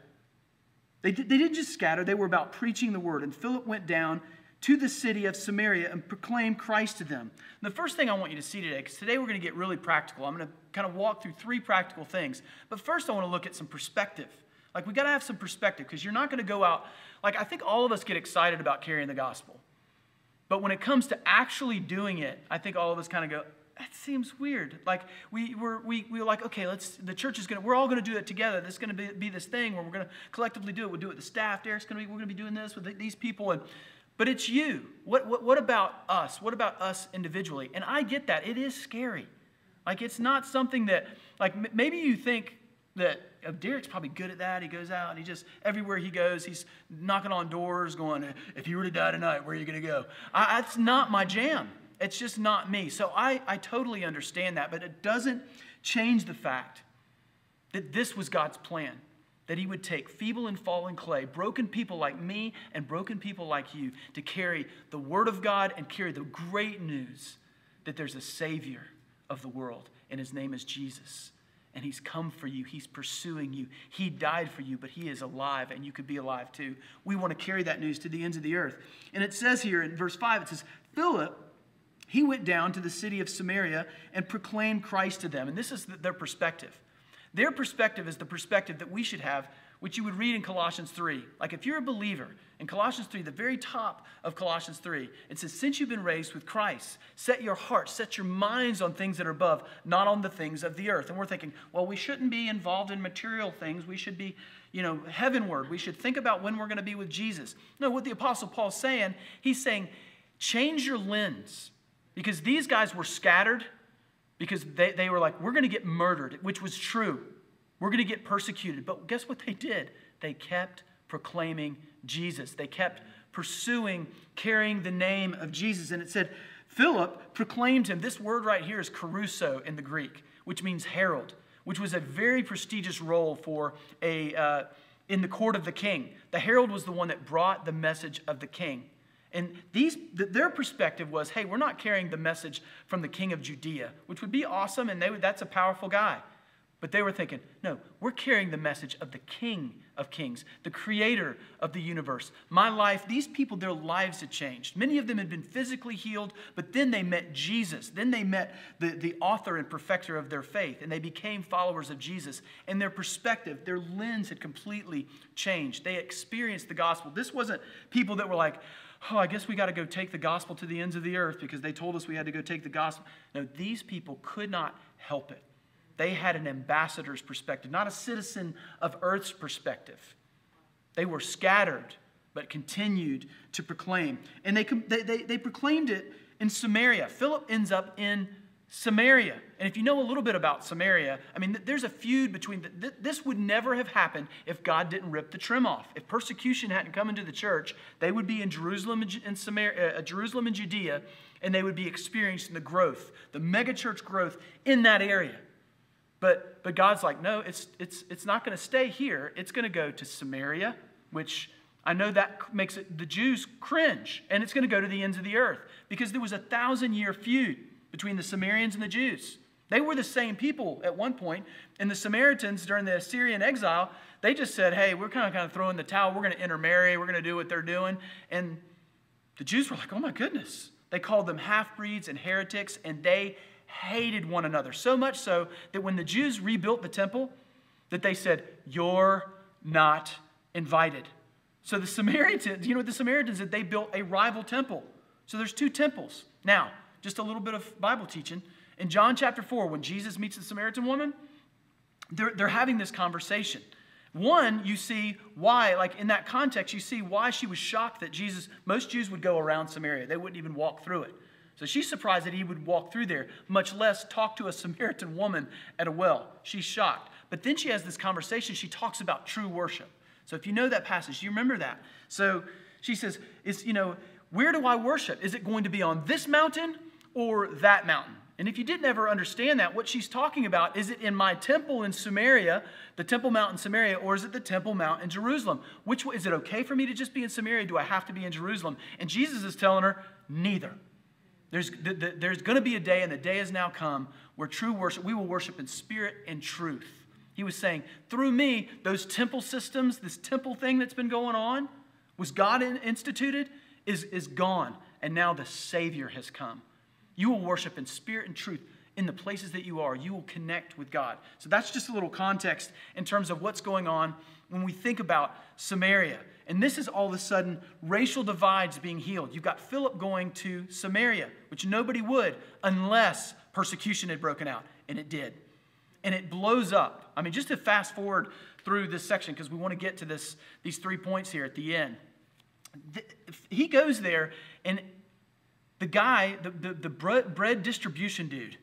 A: they, did, they didn't just scatter, they were about preaching the word. And Philip went down to the city of Samaria and proclaimed Christ to them. And the first thing I want you to see today, because today we're going to get really practical, I'm going to kind of walk through three practical things. But first, I want to look at some perspective. Like, we got to have some perspective because you're not going to go out. Like, I think all of us get excited about carrying the gospel. But when it comes to actually doing it, I think all of us kind of go, that seems weird. Like we were, we, we were like, okay, let's, the church is going to, we're all going to do it together. This is going to be, be this thing where we're going to collectively do it. We'll do it with the staff. Derek's going to be, we're going to be doing this with these people. And, but it's you. What, what, what about us? What about us individually? And I get that. It is scary. Like it's not something that, like maybe you think that oh, Derek's probably good at that. He goes out and he just, everywhere he goes, he's knocking on doors going, if you were to die tonight, where are you going to go? I, that's not my jam. It's just not me. So I, I totally understand that, but it doesn't change the fact that this was God's plan. That he would take feeble and fallen clay, broken people like me and broken people like you, to carry the word of God and carry the great news that there's a Savior of the world, and his name is Jesus. And he's come for you, he's pursuing you. He died for you, but he is alive, and you could be alive too. We want to carry that news to the ends of the earth. And it says here in verse 5, it says, Philip he went down to the city of Samaria and proclaimed Christ to them. And this is their perspective. Their perspective is the perspective that we should have, which you would read in Colossians 3. Like if you're a believer, in Colossians 3, the very top of Colossians 3, it says, Since you've been raised with Christ, set your hearts, set your minds on things that are above, not on the things of the earth. And we're thinking, well, we shouldn't be involved in material things. We should be, you know, heavenward. We should think about when we're going to be with Jesus. No, what the Apostle Paul's saying, he's saying, change your lens because these guys were scattered because they, they were like, we're going to get murdered, which was true. We're going to get persecuted. But guess what they did? They kept proclaiming Jesus. They kept pursuing, carrying the name of Jesus. And it said, Philip proclaimed him. This word right here is kerusso in the Greek, which means herald, which was a very prestigious role for a, uh, in the court of the king. The herald was the one that brought the message of the king. And these, their perspective was, hey, we're not carrying the message from the king of Judea, which would be awesome, and they that's a powerful guy. But they were thinking, no, we're carrying the message of the King of Kings, the creator of the universe. My life, these people, their lives had changed. Many of them had been physically healed, but then they met Jesus. Then they met the, the author and perfecter of their faith, and they became followers of Jesus. And their perspective, their lens had completely changed. They experienced the gospel. This wasn't people that were like, oh, I guess we got to go take the gospel to the ends of the earth because they told us we had to go take the gospel. No, these people could not help it. They had an ambassador's perspective, not a citizen of earth's perspective. They were scattered, but continued to proclaim. And they, they, they, they proclaimed it in Samaria. Philip ends up in Samaria. And if you know a little bit about Samaria, I mean, there's a feud between, the, this would never have happened if God didn't rip the trim off. If persecution hadn't come into the church, they would be in Jerusalem and Samaria, uh, Jerusalem and Judea, and they would be experiencing the growth, the megachurch growth in that area. But, but God's like, no, it's, it's, it's not going to stay here. It's going to go to Samaria, which I know that makes it, the Jews cringe, and it's going to go to the ends of the earth because there was a thousand year feud between the Samaritans and the Jews. They were the same people at one point, and the Samaritans during the Assyrian exile, they just said, hey, we're kind of kind of throwing the towel. We're going to intermarry. We're going to do what they're doing. And the Jews were like, oh my goodness. They called them half breeds and heretics, and they hated one another. So much so that when the Jews rebuilt the temple, that they said, You're not invited. So the Samaritans, you know what the Samaritans did? They built a rival temple. So there's two temples. Now, just a little bit of Bible teaching. In John chapter 4, when Jesus meets the Samaritan woman, they're, they're having this conversation. One, you see why, like in that context, you see why she was shocked that Jesus, most Jews would go around Samaria. They wouldn't even walk through it. So she's surprised that he would walk through there, much less talk to a Samaritan woman at a well. She's shocked. But then she has this conversation. She talks about true worship. So if you know that passage, you remember that. So she says, "Is you know, where do I worship? Is it going to be on this mountain or that mountain?" And if you didn't ever understand that, what she's talking about is it in my temple in Samaria, the Temple Mount in Samaria, or is it the Temple Mount in Jerusalem? Which is it okay for me to just be in Samaria? Do I have to be in Jerusalem? And Jesus is telling her, neither. There's, the, the, there's going to be a day, and the day has now come, where true worship, we will worship in spirit and truth. He was saying, through me, those temple systems, this temple thing that's been going on, was God instituted, is, is gone. And now the Savior has come. You will worship in spirit and truth in the places that you are. You will connect with God. So that's just a little context in terms of what's going on when we think about Samaria. And this is all of a sudden racial divides being healed. You've got Philip going to Samaria, which nobody would unless persecution had broken out, and it did. And it blows up. I mean, just to fast forward through this section, because we want to get to this, these three points here at the end. He goes there, and the guy, the, the, the bread distribution dude,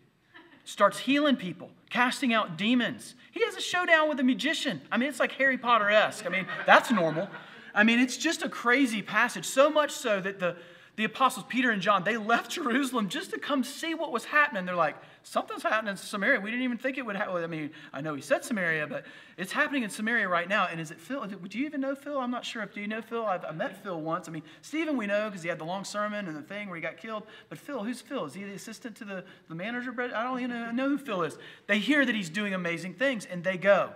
A: starts healing people, casting out demons. He has a showdown with a magician. I mean, it's like Harry Potter esque. I mean, that's normal. I mean, it's just a crazy passage, so much so that the, the apostles Peter and John, they left Jerusalem just to come see what was happening. They're like, something's happening in Samaria. We didn't even think it would happen. I mean, I know he said Samaria, but it's happening in Samaria right now. And is it Phil? Do you even know Phil? I'm not sure. Do you know Phil? I've, I met Phil once. I mean, Stephen we know because he had the long sermon and the thing where he got killed. But Phil, who's Phil? Is he the assistant to the, the manager? I don't even know who Phil is. They hear that he's doing amazing things and they go.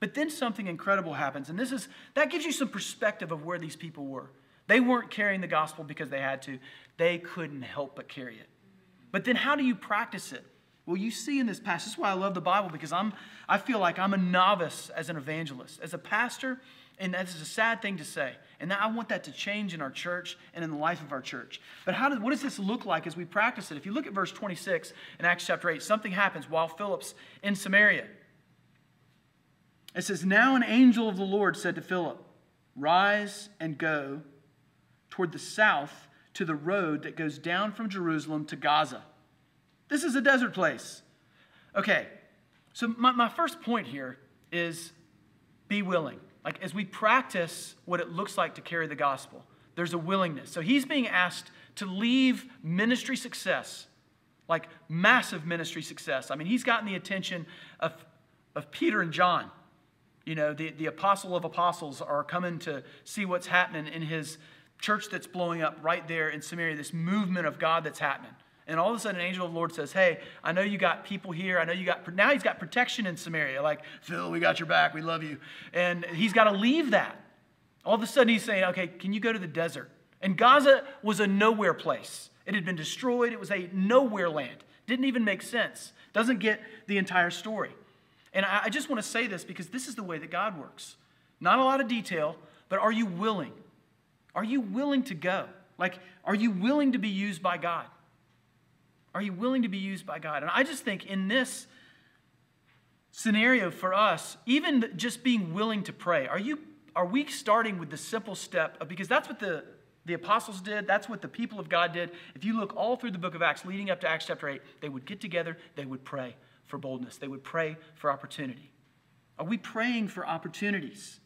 A: But then something incredible happens, and this is that gives you some perspective of where these people were. They weren't carrying the gospel because they had to. They couldn't help but carry it. But then how do you practice it? Well, you see in this passage, this is why I love the Bible, because I'm I feel like I'm a novice as an evangelist. As a pastor, and that's a sad thing to say. And I want that to change in our church and in the life of our church. But how does, what does this look like as we practice it? If you look at verse 26 in Acts chapter 8, something happens while Philip's in Samaria. It says, Now an angel of the Lord said to Philip, Rise and go toward the south to the road that goes down from Jerusalem to Gaza. This is a desert place. Okay, so my, my first point here is be willing. Like as we practice what it looks like to carry the gospel, there's a willingness. So he's being asked to leave ministry success, like massive ministry success. I mean, he's gotten the attention of of Peter and John. You know, the, the apostle of apostles are coming to see what's happening in his church that's blowing up right there in Samaria, this movement of God that's happening. And all of a sudden, an angel of the Lord says, Hey, I know you got people here. I know you got, now he's got protection in Samaria. Like, Phil, we got your back. We love you. And he's got to leave that. All of a sudden, he's saying, Okay, can you go to the desert? And Gaza was a nowhere place. It had been destroyed, it was a nowhere land. Didn't even make sense. Doesn't get the entire story. And I just want to say this because this is the way that God works. Not a lot of detail, but are you willing? Are you willing to go? Like, are you willing to be used by God? Are you willing to be used by God? And I just think in this scenario for us, even just being willing to pray, are you are we starting with the simple step of because that's what the the apostles did, that's what the people of God did. If you look all through the book of Acts leading up to Acts chapter 8, they would get together, they would pray for boldness. They would pray for opportunity. Are we praying for opportunities?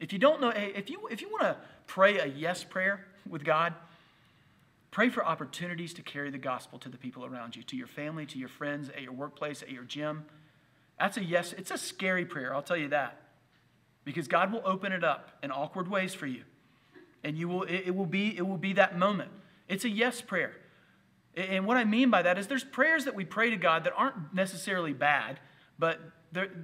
A: If you don't know, if you, if you want to pray a yes prayer with God, pray for opportunities to carry the gospel to the people around you, to your family, to your friends, at your workplace, at your gym. That's a yes. It's a scary prayer, I'll tell you that. Because God will open it up in awkward ways for you. And you will, it, it will be, it will be that moment. It's a yes prayer. And what I mean by that is there's prayers that we pray to God that aren't necessarily bad, but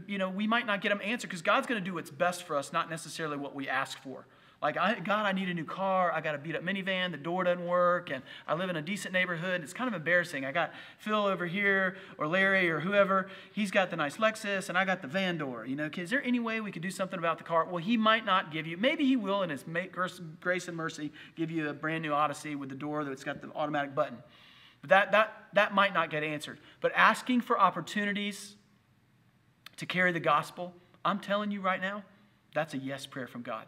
A: you know, we might not get them answered because God's going to do what's best for us, not necessarily what we ask for. Like, I, God, I need a new car. I got a beat up minivan. The door doesn't work. And I live in a decent neighborhood. It's kind of embarrassing. I got Phil over here or Larry or whoever. He's got the nice Lexus and I got the van door. You know, is there any way we could do something about the car? Well, he might not give you, maybe he will in his grace and mercy give you a brand new Odyssey with the door that's got the automatic button. But that, that, that might not get answered. But asking for opportunities to carry the gospel, I'm telling you right now, that's a yes prayer from God.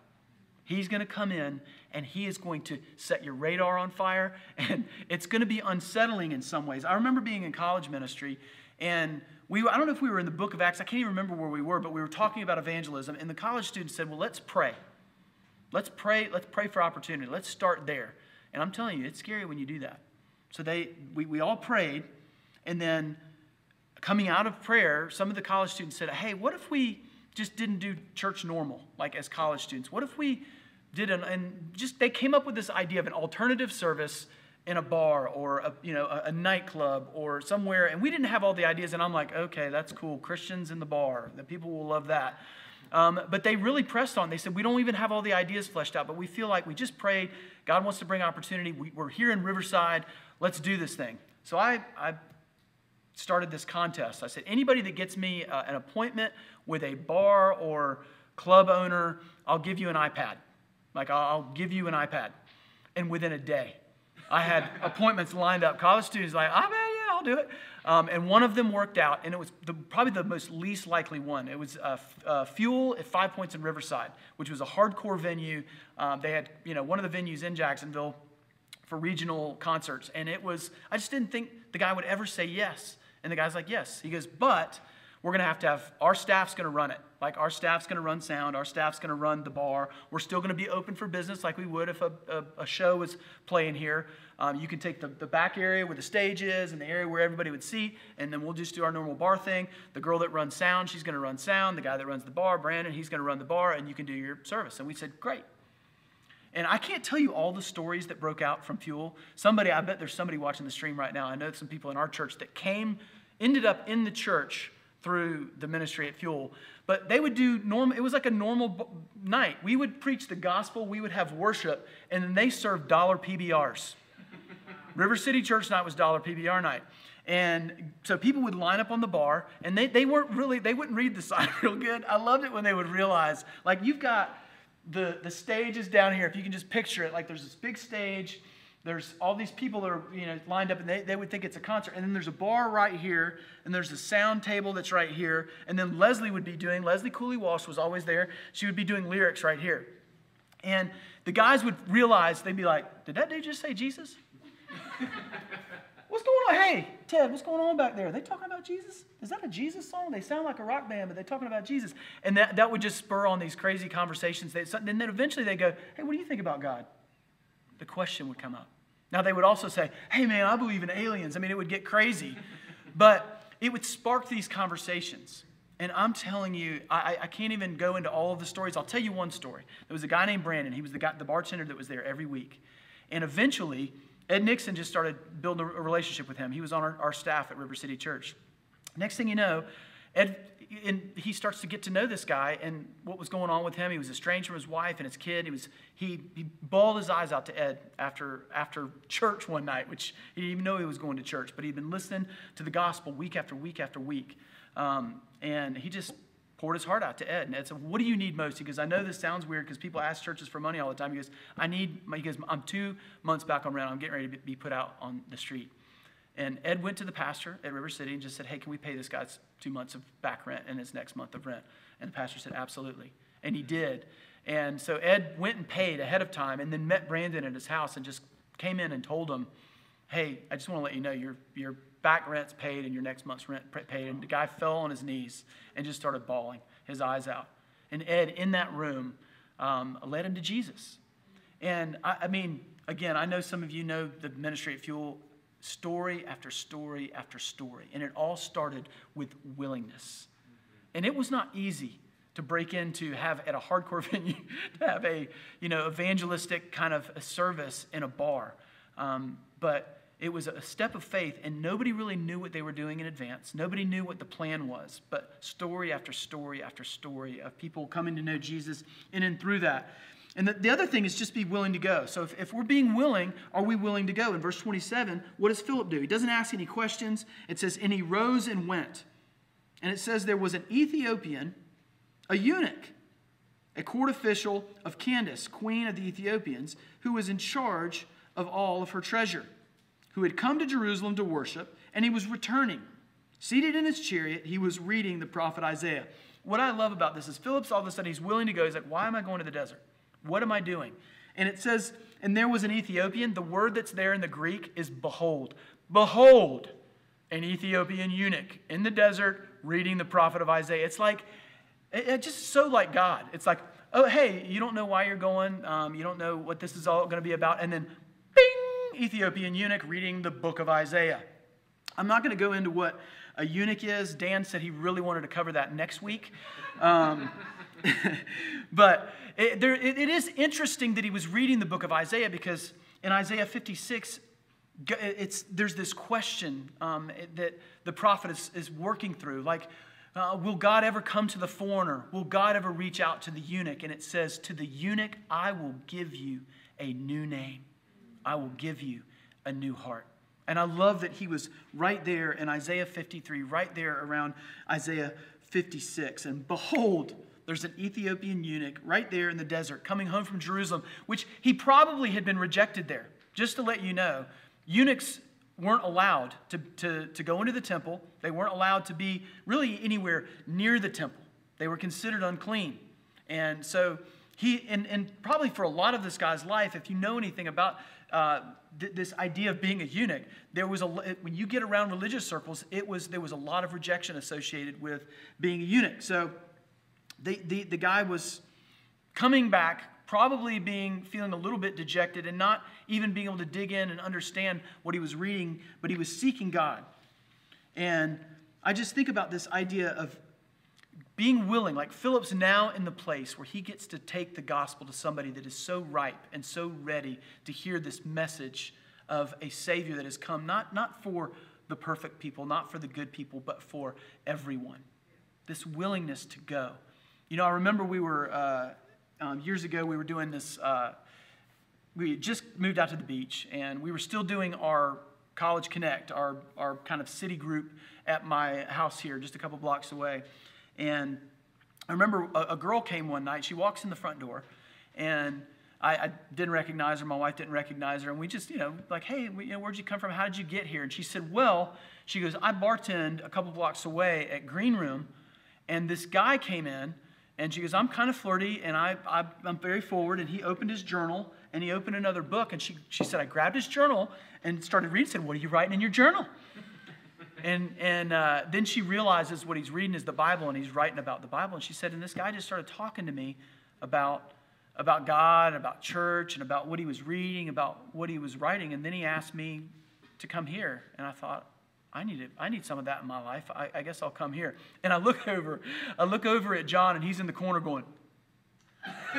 A: He's going to come in and he is going to set your radar on fire, [laughs] and it's going to be unsettling in some ways. I remember being in college ministry, and we, I don't know if we were in the book of Acts, I can't even remember where we were, but we were talking about evangelism, and the college students said, Well, let's pray. Let's pray, let's pray for opportunity. Let's start there. And I'm telling you, it's scary when you do that. So they, we, we all prayed, and then coming out of prayer, some of the college students said, Hey, what if we just didn't do church normal, like as college students? What if we did an, and just they came up with this idea of an alternative service in a bar or a, you know, a, a, nightclub or somewhere, and we didn't have all the ideas, and I'm like, okay, that's cool. Christians in the bar, the people will love that. Um, but they really pressed on. They said, We don't even have all the ideas fleshed out, but we feel like we just prayed. God wants to bring opportunity. We, are here in Riverside. Let's do this thing. So I, I started this contest. I said, Anybody that gets me uh, an appointment with a bar or club owner, I'll give you an iPad. Like, I'll, I'll give you an iPad. And within a day, I had [laughs] appointments lined up. College students like, I bet, yeah, I'll do it. Um, and one of them worked out, and it was the, probably the most least likely one. It was uh, uh, Fuel at Five Points in Riverside, which was a hardcore venue. Um, they had, you know, one of the venues in Jacksonville for regional concerts. And it was, I just didn't think the guy would ever say yes. And the guy's like, yes. He goes, but we're going to have to have, our staff's going to run it. Like our staff's going to run sound, our staff's going to run the bar. We're still going to be open for business like we would if a, a, a show was playing here. Um, you can take the, the back area where the stage is and the area where everybody would seat, and then we'll just do our normal bar thing. The girl that runs sound, she's going to run sound. The guy that runs the bar, Brandon, he's going to run the bar, and you can do your service. And we said, great. And I can't tell you all the stories that broke out from Fuel. Somebody, I bet there's somebody watching the stream right now. I know some people in our church that came, ended up in the church through the ministry at Fuel. But they would do normal, it was like a normal night. We would preach the gospel, we would have worship, and then they served dollar PBRs. [laughs] River City Church night was dollar PBR night. And so people would line up on the bar, and they, they weren't really, they wouldn't read the [laughs] sign real good. I loved it when they would realize, like, you've got the, the stage is down here. If you can just picture it, like there's this big stage, there's all these people that are you know lined up and they, they would think it's a concert. And then there's a bar right here and there's a sound table that's right here. And then leslie would be doing leslie cooley walsh was always there. She would be doing lyrics right here. And the guys would realize they'd be like did that dude just say jesus? What's going on? Hey ted what's going on back there? Are they talking about jesus? Is that a jesus song? They sound like a rock band but they're talking about jesus. And that, that would just spur on these crazy conversations. They, and then eventually they go hey what do you think about god? The question would come up. Now, they would also say, hey, man, I believe in aliens. I mean, it would get crazy. [laughs] but it would spark these conversations. And I'm telling you, I, I can't even go into all of the stories. I'll tell you one story. There was a guy named Brandon. He was the, guy, the bartender that was there every week. And eventually, Ed Nixon just started building a relationship with him. He was on our, our staff at River City Church. Next thing you know, Ed, and he starts to get to know this guy and what was going on with him. He was estranged from his wife and his kid. He was he, he bawled his eyes out to Ed after after church one night, which he didn't even know he was going to church, but he'd been listening to the gospel week after week after week, um, and he just poured his heart out to Ed. And Ed said, "What do you need most?" He goes, "I know this sounds weird because people ask churches for money all the time." He goes, "I need." He goes, "I'm two months back on rent. I'm getting ready to be put out on the street." And Ed went to the pastor at River City and just said, Hey, can we pay this guy's two months of back rent and his next month of rent? And the pastor said, Absolutely. And he did. And so Ed went and paid ahead of time and then met Brandon at his house and just came in and told him, Hey, I just want to let you know your, your back rent's paid and your next month's rent paid. And the guy fell on his knees and just started bawling his eyes out. And Ed, in that room, um, led him to Jesus. And I, I mean, again, I know some of you know the ministry at Fuel story after story after story. And it all started with willingness. And it was not easy to break into have at a hardcore [laughs] venue to have a you know evangelistic kind of a service in a bar um, but it was a step of faith and nobody really knew what they were doing in advance nobody knew what the plan was but story after story after story of people coming to know jesus and through that and the, the other thing is just be willing to go. So if, if we're being willing, are we willing to go? In verse 27, what does Philip do? He doesn't ask any questions. It says, and he rose and went. And it says there was an Ethiopian, a eunuch, a court official of Candace, queen of the Ethiopians, who was in charge of all of her treasure, who had come to Jerusalem to worship, and he was returning. Seated in his chariot, he was reading the prophet Isaiah. What I love about this is Philip's all of a sudden he's willing to go. He's like, Why am I going to the desert? What am I doing? And it says, and there was an Ethiopian. The word that's there in the Greek is behold. Behold, an Ethiopian eunuch in the desert reading the prophet of Isaiah. It's like, it's just so like God. It's like, oh, hey, you don't know why you're going. Um, you don't know what this is all going to be about. And then, bing, Ethiopian eunuch reading the book of Isaiah. I'm not going to go into what a eunuch is. Dan said he really wanted to cover that next week. Um, [laughs] but it, there, it, it is interesting that he was reading the book of Isaiah because in Isaiah 56, it's, there's this question um, that the prophet is, is working through. Like, uh, will God ever come to the foreigner? Will God ever reach out to the eunuch? And it says, To the eunuch, I will give you a new name. I will give you a new heart. And I love that he was right there in Isaiah 53, right there around Isaiah 56. And behold, there's an Ethiopian eunuch right there in the desert coming home from Jerusalem, which he probably had been rejected there. Just to let you know, eunuchs weren't allowed to, to, to go into the temple, they weren't allowed to be really anywhere near the temple. They were considered unclean. And so he, and, and probably for a lot of this guy's life, if you know anything about uh, th- this idea of being a eunuch, there was a, when you get around religious circles, it was, there was a lot of rejection associated with being a eunuch. So the, the, the guy was coming back, probably being feeling a little bit dejected and not even being able to dig in and understand what he was reading, but he was seeking God. And I just think about this idea of being willing, like Philip's now in the place where he gets to take the gospel to somebody that is so ripe and so ready to hear this message of a Savior that has come, not, not for the perfect people, not for the good people, but for everyone. This willingness to go. You know, I remember we were, uh, um, years ago, we were doing this, uh, we just moved out to the beach, and we were still doing our College Connect, our, our kind of city group at my house here, just a couple blocks away. And I remember a, a girl came one night. She walks in the front door, and I, I, didn't recognize her. My wife didn't recognize her. And we just, you know, like, hey, we, you know, where'd you come from? How did you get here? And she said, well, she goes, I bartend a couple blocks away at Green Room, and this guy came in and she goes, I'm kind of flirty and I, I, am very forward. And he opened his journal and he opened another book. And she, she said, I grabbed his journal and started reading. Said, What are you writing in your journal? [laughs] and and uh, then she realizes what he's reading is the Bible and he's writing about the Bible. And she said, And this guy just started talking to me about, about God, and about church, and about what he was reading, about what he was writing. And then he asked me to come here. And I thought, I need it. I need some of that in my life. I, I guess I'll come here. And I look [laughs] over, I look over at John, and he's in the corner going. [laughs]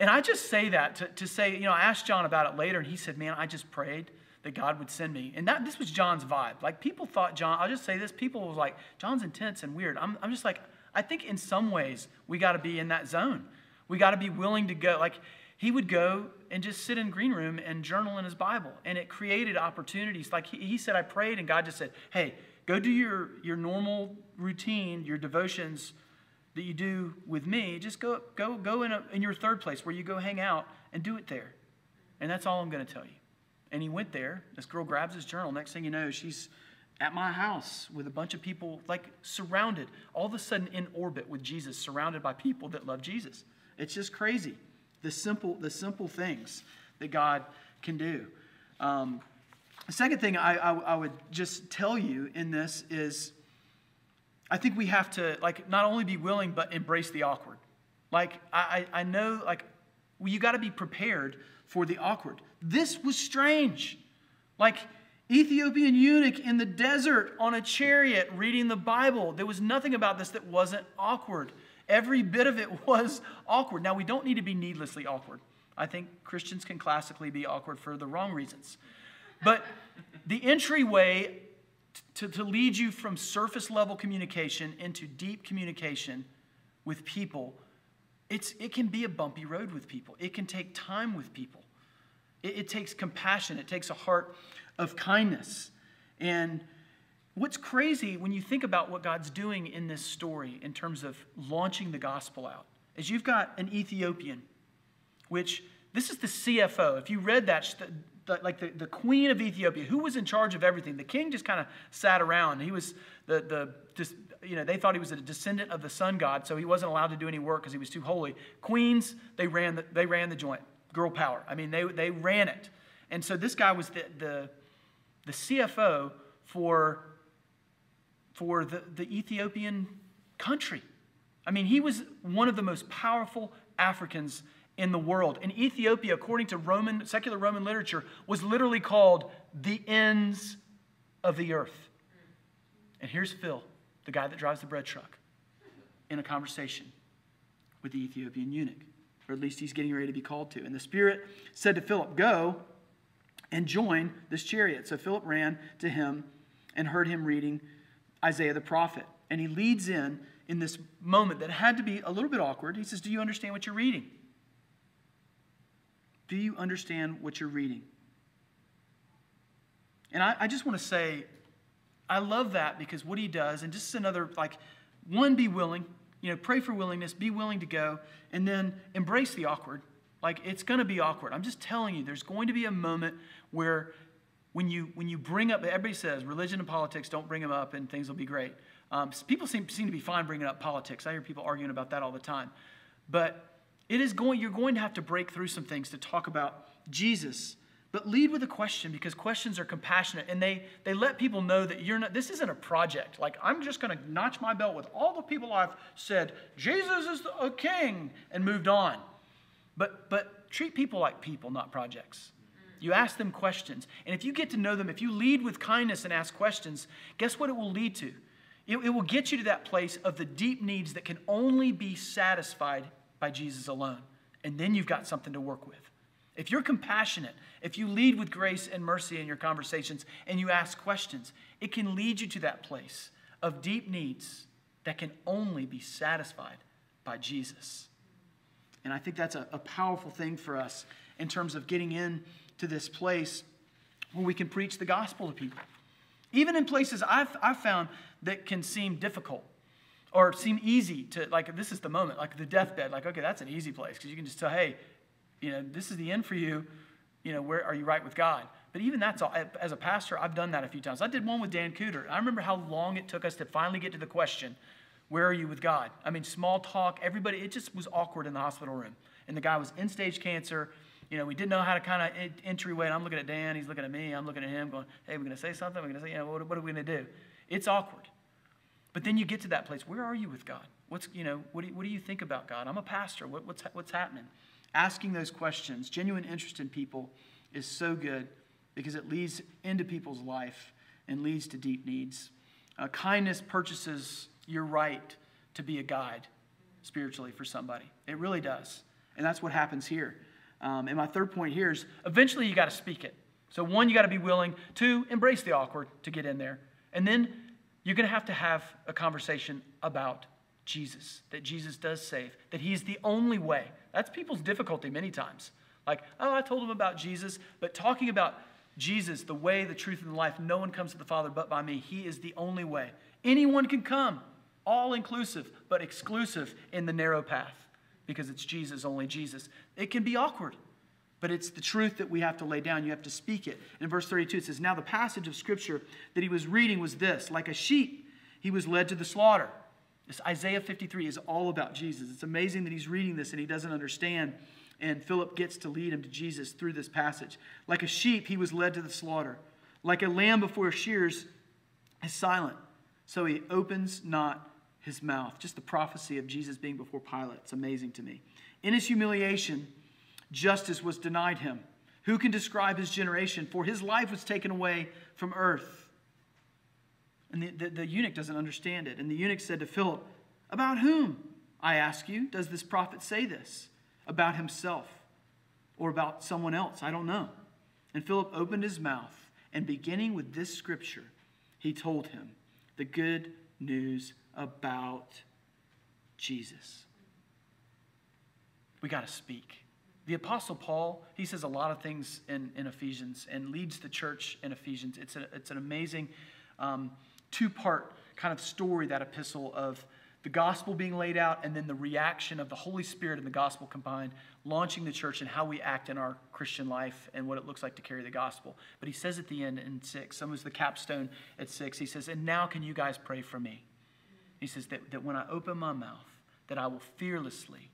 A: and I just say that to, to say, you know, I asked John about it later, and he said, "Man, I just prayed that God would send me." And that this was John's vibe. Like people thought John. I'll just say this: people was like, "John's intense and weird." I'm, I'm just like, I think in some ways we got to be in that zone. We got to be willing to go. Like he would go and just sit in green room and journal in his Bible. And it created opportunities. Like he, he said, I prayed, and God just said, Hey, go do your, your normal routine, your devotions that you do with me. Just go, go, go in, a, in your third place where you go hang out and do it there. And that's all I'm going to tell you. And he went there. This girl grabs his journal. Next thing you know, she's at my house with a bunch of people, like surrounded, all of a sudden in orbit with Jesus, surrounded by people that love Jesus. It's just crazy the simple, the simple things that God can do. Um, the second thing I, I, I would just tell you in this is I think we have to like not only be willing but embrace the awkward. Like I, I know like you got to be prepared for the awkward. This was strange. Like Ethiopian eunuch in the desert on a chariot reading the Bible. There was nothing about this that wasn't awkward. Every bit of it [laughs] was awkward. Now, we don't need to be needlessly awkward. I think Christians can classically be awkward for the wrong reasons. But the entryway to, to lead you from surface level communication into deep communication with people, it's, it can be a bumpy road with people. It can take time with people. It, it takes compassion, it takes a heart of kindness. And What's crazy when you think about what God's doing in this story in terms of launching the gospel out is you've got an Ethiopian, which this is the CFO. If you read that, the, like the, the queen of Ethiopia, who was in charge of everything, the king just kind of sat around. He was the, the just, you know, they thought he was a descendant of the sun god, so he wasn't allowed to do any work because he was too holy. Queens, they ran the, they ran the joint. Girl power. I mean, they, they ran it. And so this guy was the, the, the CFO for for the, the Ethiopian country. I mean, he was one of the most powerful Africans in the world. And Ethiopia, according to Roman, secular Roman literature, was literally called the ends of the earth. And here's Phil, the guy that drives the bread truck, in a conversation with the Ethiopian eunuch, or at least he's getting ready to be called to. And the Spirit said to Philip, Go and join this chariot. So Philip ran to him and heard him reading Isaiah the prophet. And he leads in in this moment that had to be a little bit awkward. He says, Do you understand what you're reading? Do you understand what you're reading? And I, I just want to say, I love that because what he does, and just is another, like, one, be willing, you know, pray for willingness, be willing to go, and then embrace the awkward. Like, it's going to be awkward. I'm just telling you, there's going to be a moment where when you, when you bring up, everybody says religion and politics, don't bring them up and things will be great. Um, people seem, seem to be fine bringing up politics. I hear people arguing about that all the time. But it is going, you're going to have to break through some things to talk about Jesus. But lead with a question because questions are compassionate and they, they let people know that you're not, this isn't a project. Like, I'm just going to notch my belt with all the people I've said, Jesus is a king, and moved on. But, but treat people like people, not projects. You ask them questions. And if you get to know them, if you lead with kindness and ask questions, guess what it will lead to? It, it, will get you to that place of the deep needs that can only be satisfied by Jesus alone. And then you've got something to work with. If you're compassionate, if you lead with grace and mercy in your conversations and you ask questions, it can lead you to that place of deep needs that can only be satisfied by Jesus. And I think that's a, a powerful thing for us in terms of getting in to this place where we can preach the gospel to people. Even in places I've, I've found that can seem difficult or seem easy to, like, this is the moment, like the deathbed, like, okay, that's an easy place because you can just tell, hey, you know, this is the end for you. You know, where are you right with God? But even that's all, as a pastor, I've done that a few times. I did one with Dan Cooter. I remember how long it took us to finally get to the question, where are you with God? I mean, small talk, everybody, it just was awkward in the hospital room. And the guy was in stage cancer you know, we didn't know how to kind of entryway. I'm looking at Dan, he's looking at me, I'm looking at him, going, hey, we're going to say something? We're going to say, you know, what, what are we going to do? It's awkward. But then you get to that place. Where are you with God? What's, you know, what do you, what do you think about God? I'm a pastor. What, what's, what's happening? Asking those questions, genuine interest in people is so good because it leads into people's life and leads to deep needs. Uh, kindness purchases your right to be a guide spiritually for somebody. It really does. And that's what happens here. Um, and my third point here is eventually you got to speak it. So, one, you got to be willing to embrace the awkward to get in there. And then you're going to have to have a conversation about Jesus, that Jesus does save, that He's the only way. That's people's difficulty many times. Like, oh, I told them about Jesus, but talking about Jesus, the way, the truth, and the life, no one comes to the Father but by me. He is the only way. Anyone can come, all inclusive, but exclusive in the narrow path because it's Jesus, only Jesus. It can be awkward, but it's the truth that we have to lay down. You have to speak it. in verse 32, it says, Now the passage of Scripture that he was reading was this like a sheep, he was led to the slaughter. This Isaiah 53 is all about Jesus. It's amazing that he's reading this and he doesn't understand. And Philip gets to lead him to Jesus through this passage. Like a sheep, he was led to the slaughter. Like a lamb before shears is silent. So he opens not his mouth. Just the prophecy of Jesus being before Pilate. It's amazing to me. In his humiliation, justice was denied him. Who can describe his generation? For his life was taken away from earth. And the, the, the, eunuch doesn't understand it. And the eunuch said to Philip, About whom, I ask you, does this prophet say this? About himself or about someone else? I don't know. And Philip opened his mouth, and beginning with this scripture, he told him the good news about Jesus. We got to speak. The Apostle Paul, he says a lot of things in, in Ephesians and leads the church in Ephesians. It's, a, it's an amazing um, two part kind of story, that epistle of the gospel being laid out and then the reaction of the Holy Spirit and the gospel combined, launching the church and how we act in our Christian life and what it looks like to carry the gospel. But he says at the end in six, some was the capstone at six, he says, And now can you guys pray for me? He says that, that when I open my mouth, that I will fearlessly,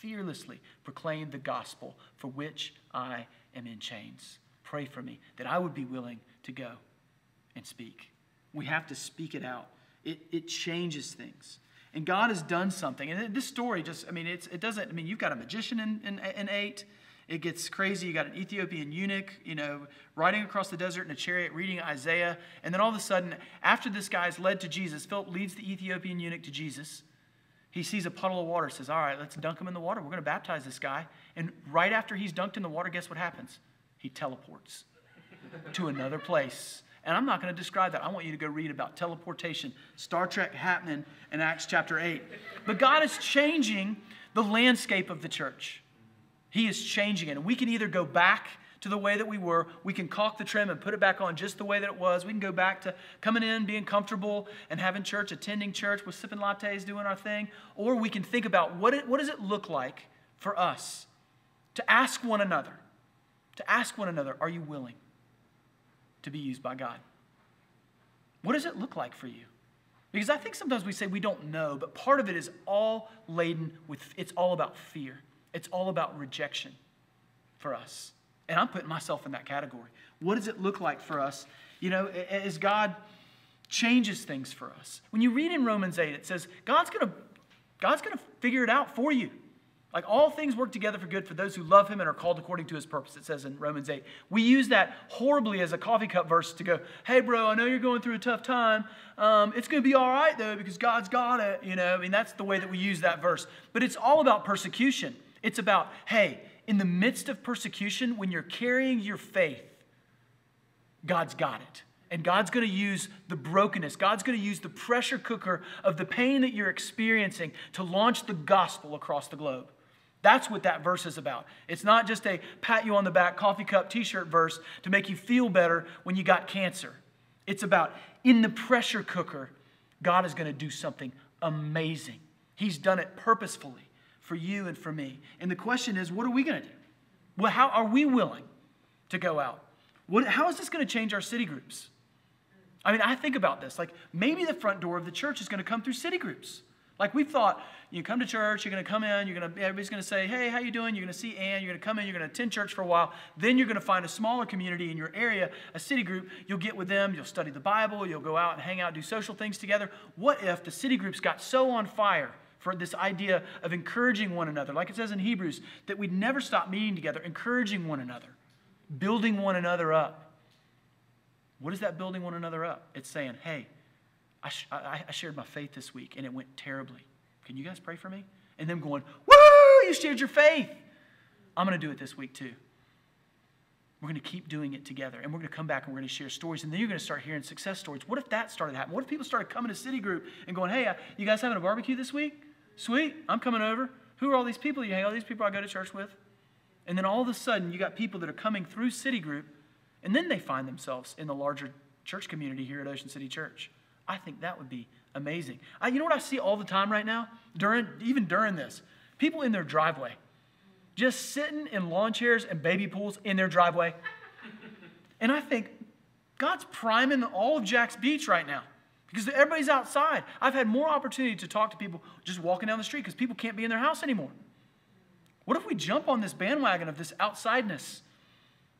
A: fearlessly proclaim the gospel for which I am in chains. Pray for me, that I would be willing to go and speak. We have to speak it out. It, it changes things. And God has done something. And this story just, I mean, it's, it doesn't, I mean, you've got a magician in, in, in 8. It gets crazy. You got an Ethiopian eunuch, you know, riding across the desert in a chariot, reading Isaiah. And then all of a sudden, after this guy's led to Jesus, Philip leads the Ethiopian eunuch to Jesus. He sees a puddle of water, says, All right, let's dunk him in the water. We're going to baptize this guy. And right after he's dunked in the water, guess what happens? He teleports to another place. And I'm not going to describe that. I want you to go read about teleportation, Star Trek happening in Acts chapter 8. But God is changing the landscape of the church. He is changing it. And we can either go back to the way that we were, we can caulk the trim and put it back on just the way that it was. We can go back to coming in, being comfortable, and having church, attending church, with sipping lattes, doing our thing. Or we can think about what, it, what does it look like for us to ask one another, to ask one another, are you willing to be used by God? What does it look like for you? Because I think sometimes we say we don't know, but part of it is all laden with, it's all about fear. It's all about rejection for us. And I'm putting myself in that category. What does it look like for us? You know, as God changes things for us. When you read in Romans 8, it says God's going to God's going to figure it out for you. Like all things work together for good for those who love him and are called according to his purpose, it says in Romans 8. We use that horribly as a coffee cup verse to go, hey, bro, I know you're going through a tough time. Um, it's going to be all right, though, because God's got it. You know, I mean, that's the way that we use that verse. But it's all about persecution. It's about, hey, in the midst of persecution, when you're carrying your faith, God's got it. And God's going to use the brokenness, God's going to use the pressure cooker of the pain that you're experiencing to launch the gospel across the globe. That's what that verse is about. It's not just a pat you on the back coffee cup t shirt verse to make you feel better when you got cancer. It's about in the pressure cooker, God is going to do something amazing. He's done it purposefully for you and for me. And the question is, what are we going to do? Well, how are we willing to go out? What, how is this going to change our city groups? I mean, I think about this. Like, maybe the front door of the church is going to come through city groups. Like we thought, you come to church, you're going to come in, you're going to everybody's going to say, "Hey, how you doing?" You're going to see Ann, you're going to come in, you're going to attend church for a while. Then you're going to find a smaller community in your area, a city group. You'll get with them, you'll study the Bible, you'll go out and hang out, do social things together. What if the city groups got so on fire for this idea of encouraging one another, like it says in Hebrews, that we'd never stop meeting together, encouraging one another, building one another up. What is that building one another up? It's saying, hey, I, sh- I, I shared my faith this week and it went terribly. Can you guys pray for me? And them going, woo, you shared your faith. I'm going to do it this week too. We're going to keep doing it together. And we're going to come back and we're going to share stories. And then you're going to start hearing success stories. What if that started happening? What if people started coming to City Group and going, hey, uh, you guys having a barbecue this week? Sweet, I'm coming over. Who are all these people you hang? All these people I go to church with? And then all of a sudden, you got people that are coming through City Group, and then they find themselves in the larger church community here at Ocean City Church. I think that would be amazing. I, you know what I see all the time right now? During even during this, people in their driveway, just sitting in lawn chairs and baby pools in their driveway. And I think God's priming all of Jax Beach right now because everybody's outside. I've had more opportunity to talk to people just walking down the street because people can't be in their house anymore. What if we jump on this bandwagon of this outsideness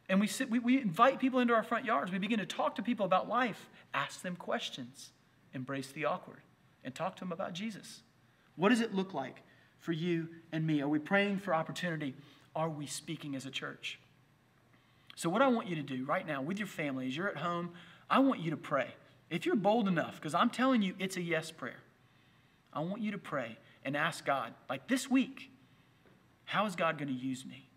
A: and we, sit, we, we invite people into our front yards? We begin to talk to people about life, ask them questions, embrace the awkward, and talk to them about Jesus. What does it look like for you and me? Are we praying for opportunity? Are we speaking as a church? So, what I want you to do right now with your family, as you're at home, I want you to pray. If you're bold enough, because I'm telling you, it's a yes prayer. I want you to pray and ask God, like this week, how is God going to use me?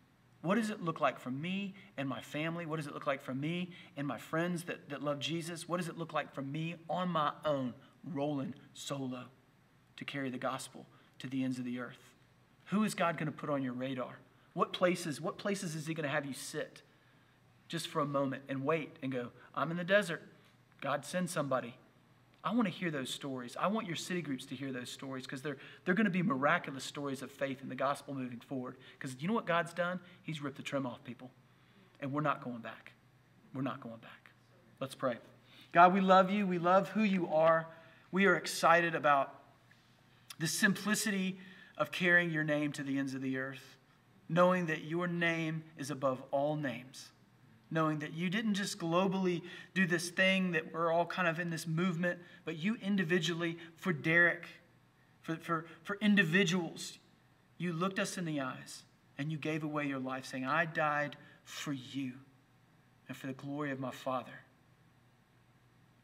A: What does it look like for me and my family? What does it look like for me and my friends that, that love Jesus? What does it look like for me on my own, rolling solo to carry the gospel to the ends of the earth? Who is God going to put on your radar? What places, what places is He going to have you sit just for a moment and wait and go, I'm in the desert. God send somebody. I want to hear those stories. I want your city groups to hear those stories because they're, they're going to be miraculous stories of faith in the gospel moving forward. Because you know what God's done? He's ripped the trim off people. And we're not going back. We're not going back. Let's pray. God, we love you. We love who you are. We are excited about the simplicity of carrying your name to the ends of the earth, knowing that your name is above all names knowing that you didn't just globally do this thing that we're all kind of in this movement, but you individually, for Derek, for, for, for individuals, you looked us in the eyes and you gave away your life, saying, I died for you and for the glory of my Father.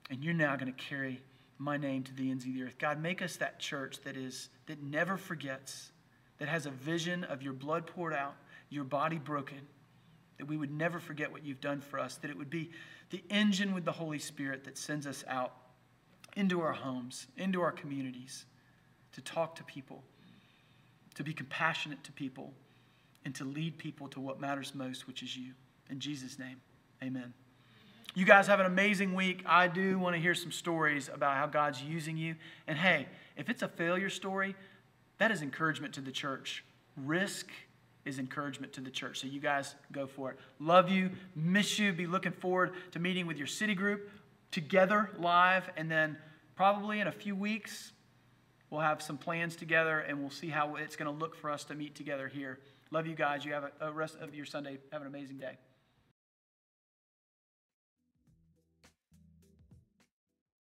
A: And you're now going to carry my name to the ends of the earth. God, make us that church that is that never forgets, that has a vision of your blood poured out, your body broken that we would never forget what you've done for us, that it would be the engine with the Holy Spirit that sends us out into our homes, into our communities, to talk to people, to be compassionate to people, and to lead people to what matters most, which is you. In Jesus' name, amen. You guys have an amazing week. I do want to hear some stories about how God's using you. And hey, if it's a failure story, that is encouragement to the church. Risk is encouragement to the church. So you guys go for it. Love you, miss you, be looking forward to meeting with your city group together live, and then probably in a few weeks, we'll have some plans together and we'll see how it's going to look for us to meet together here. Love you guys. You have a, a rest of your Sunday. Have an amazing day.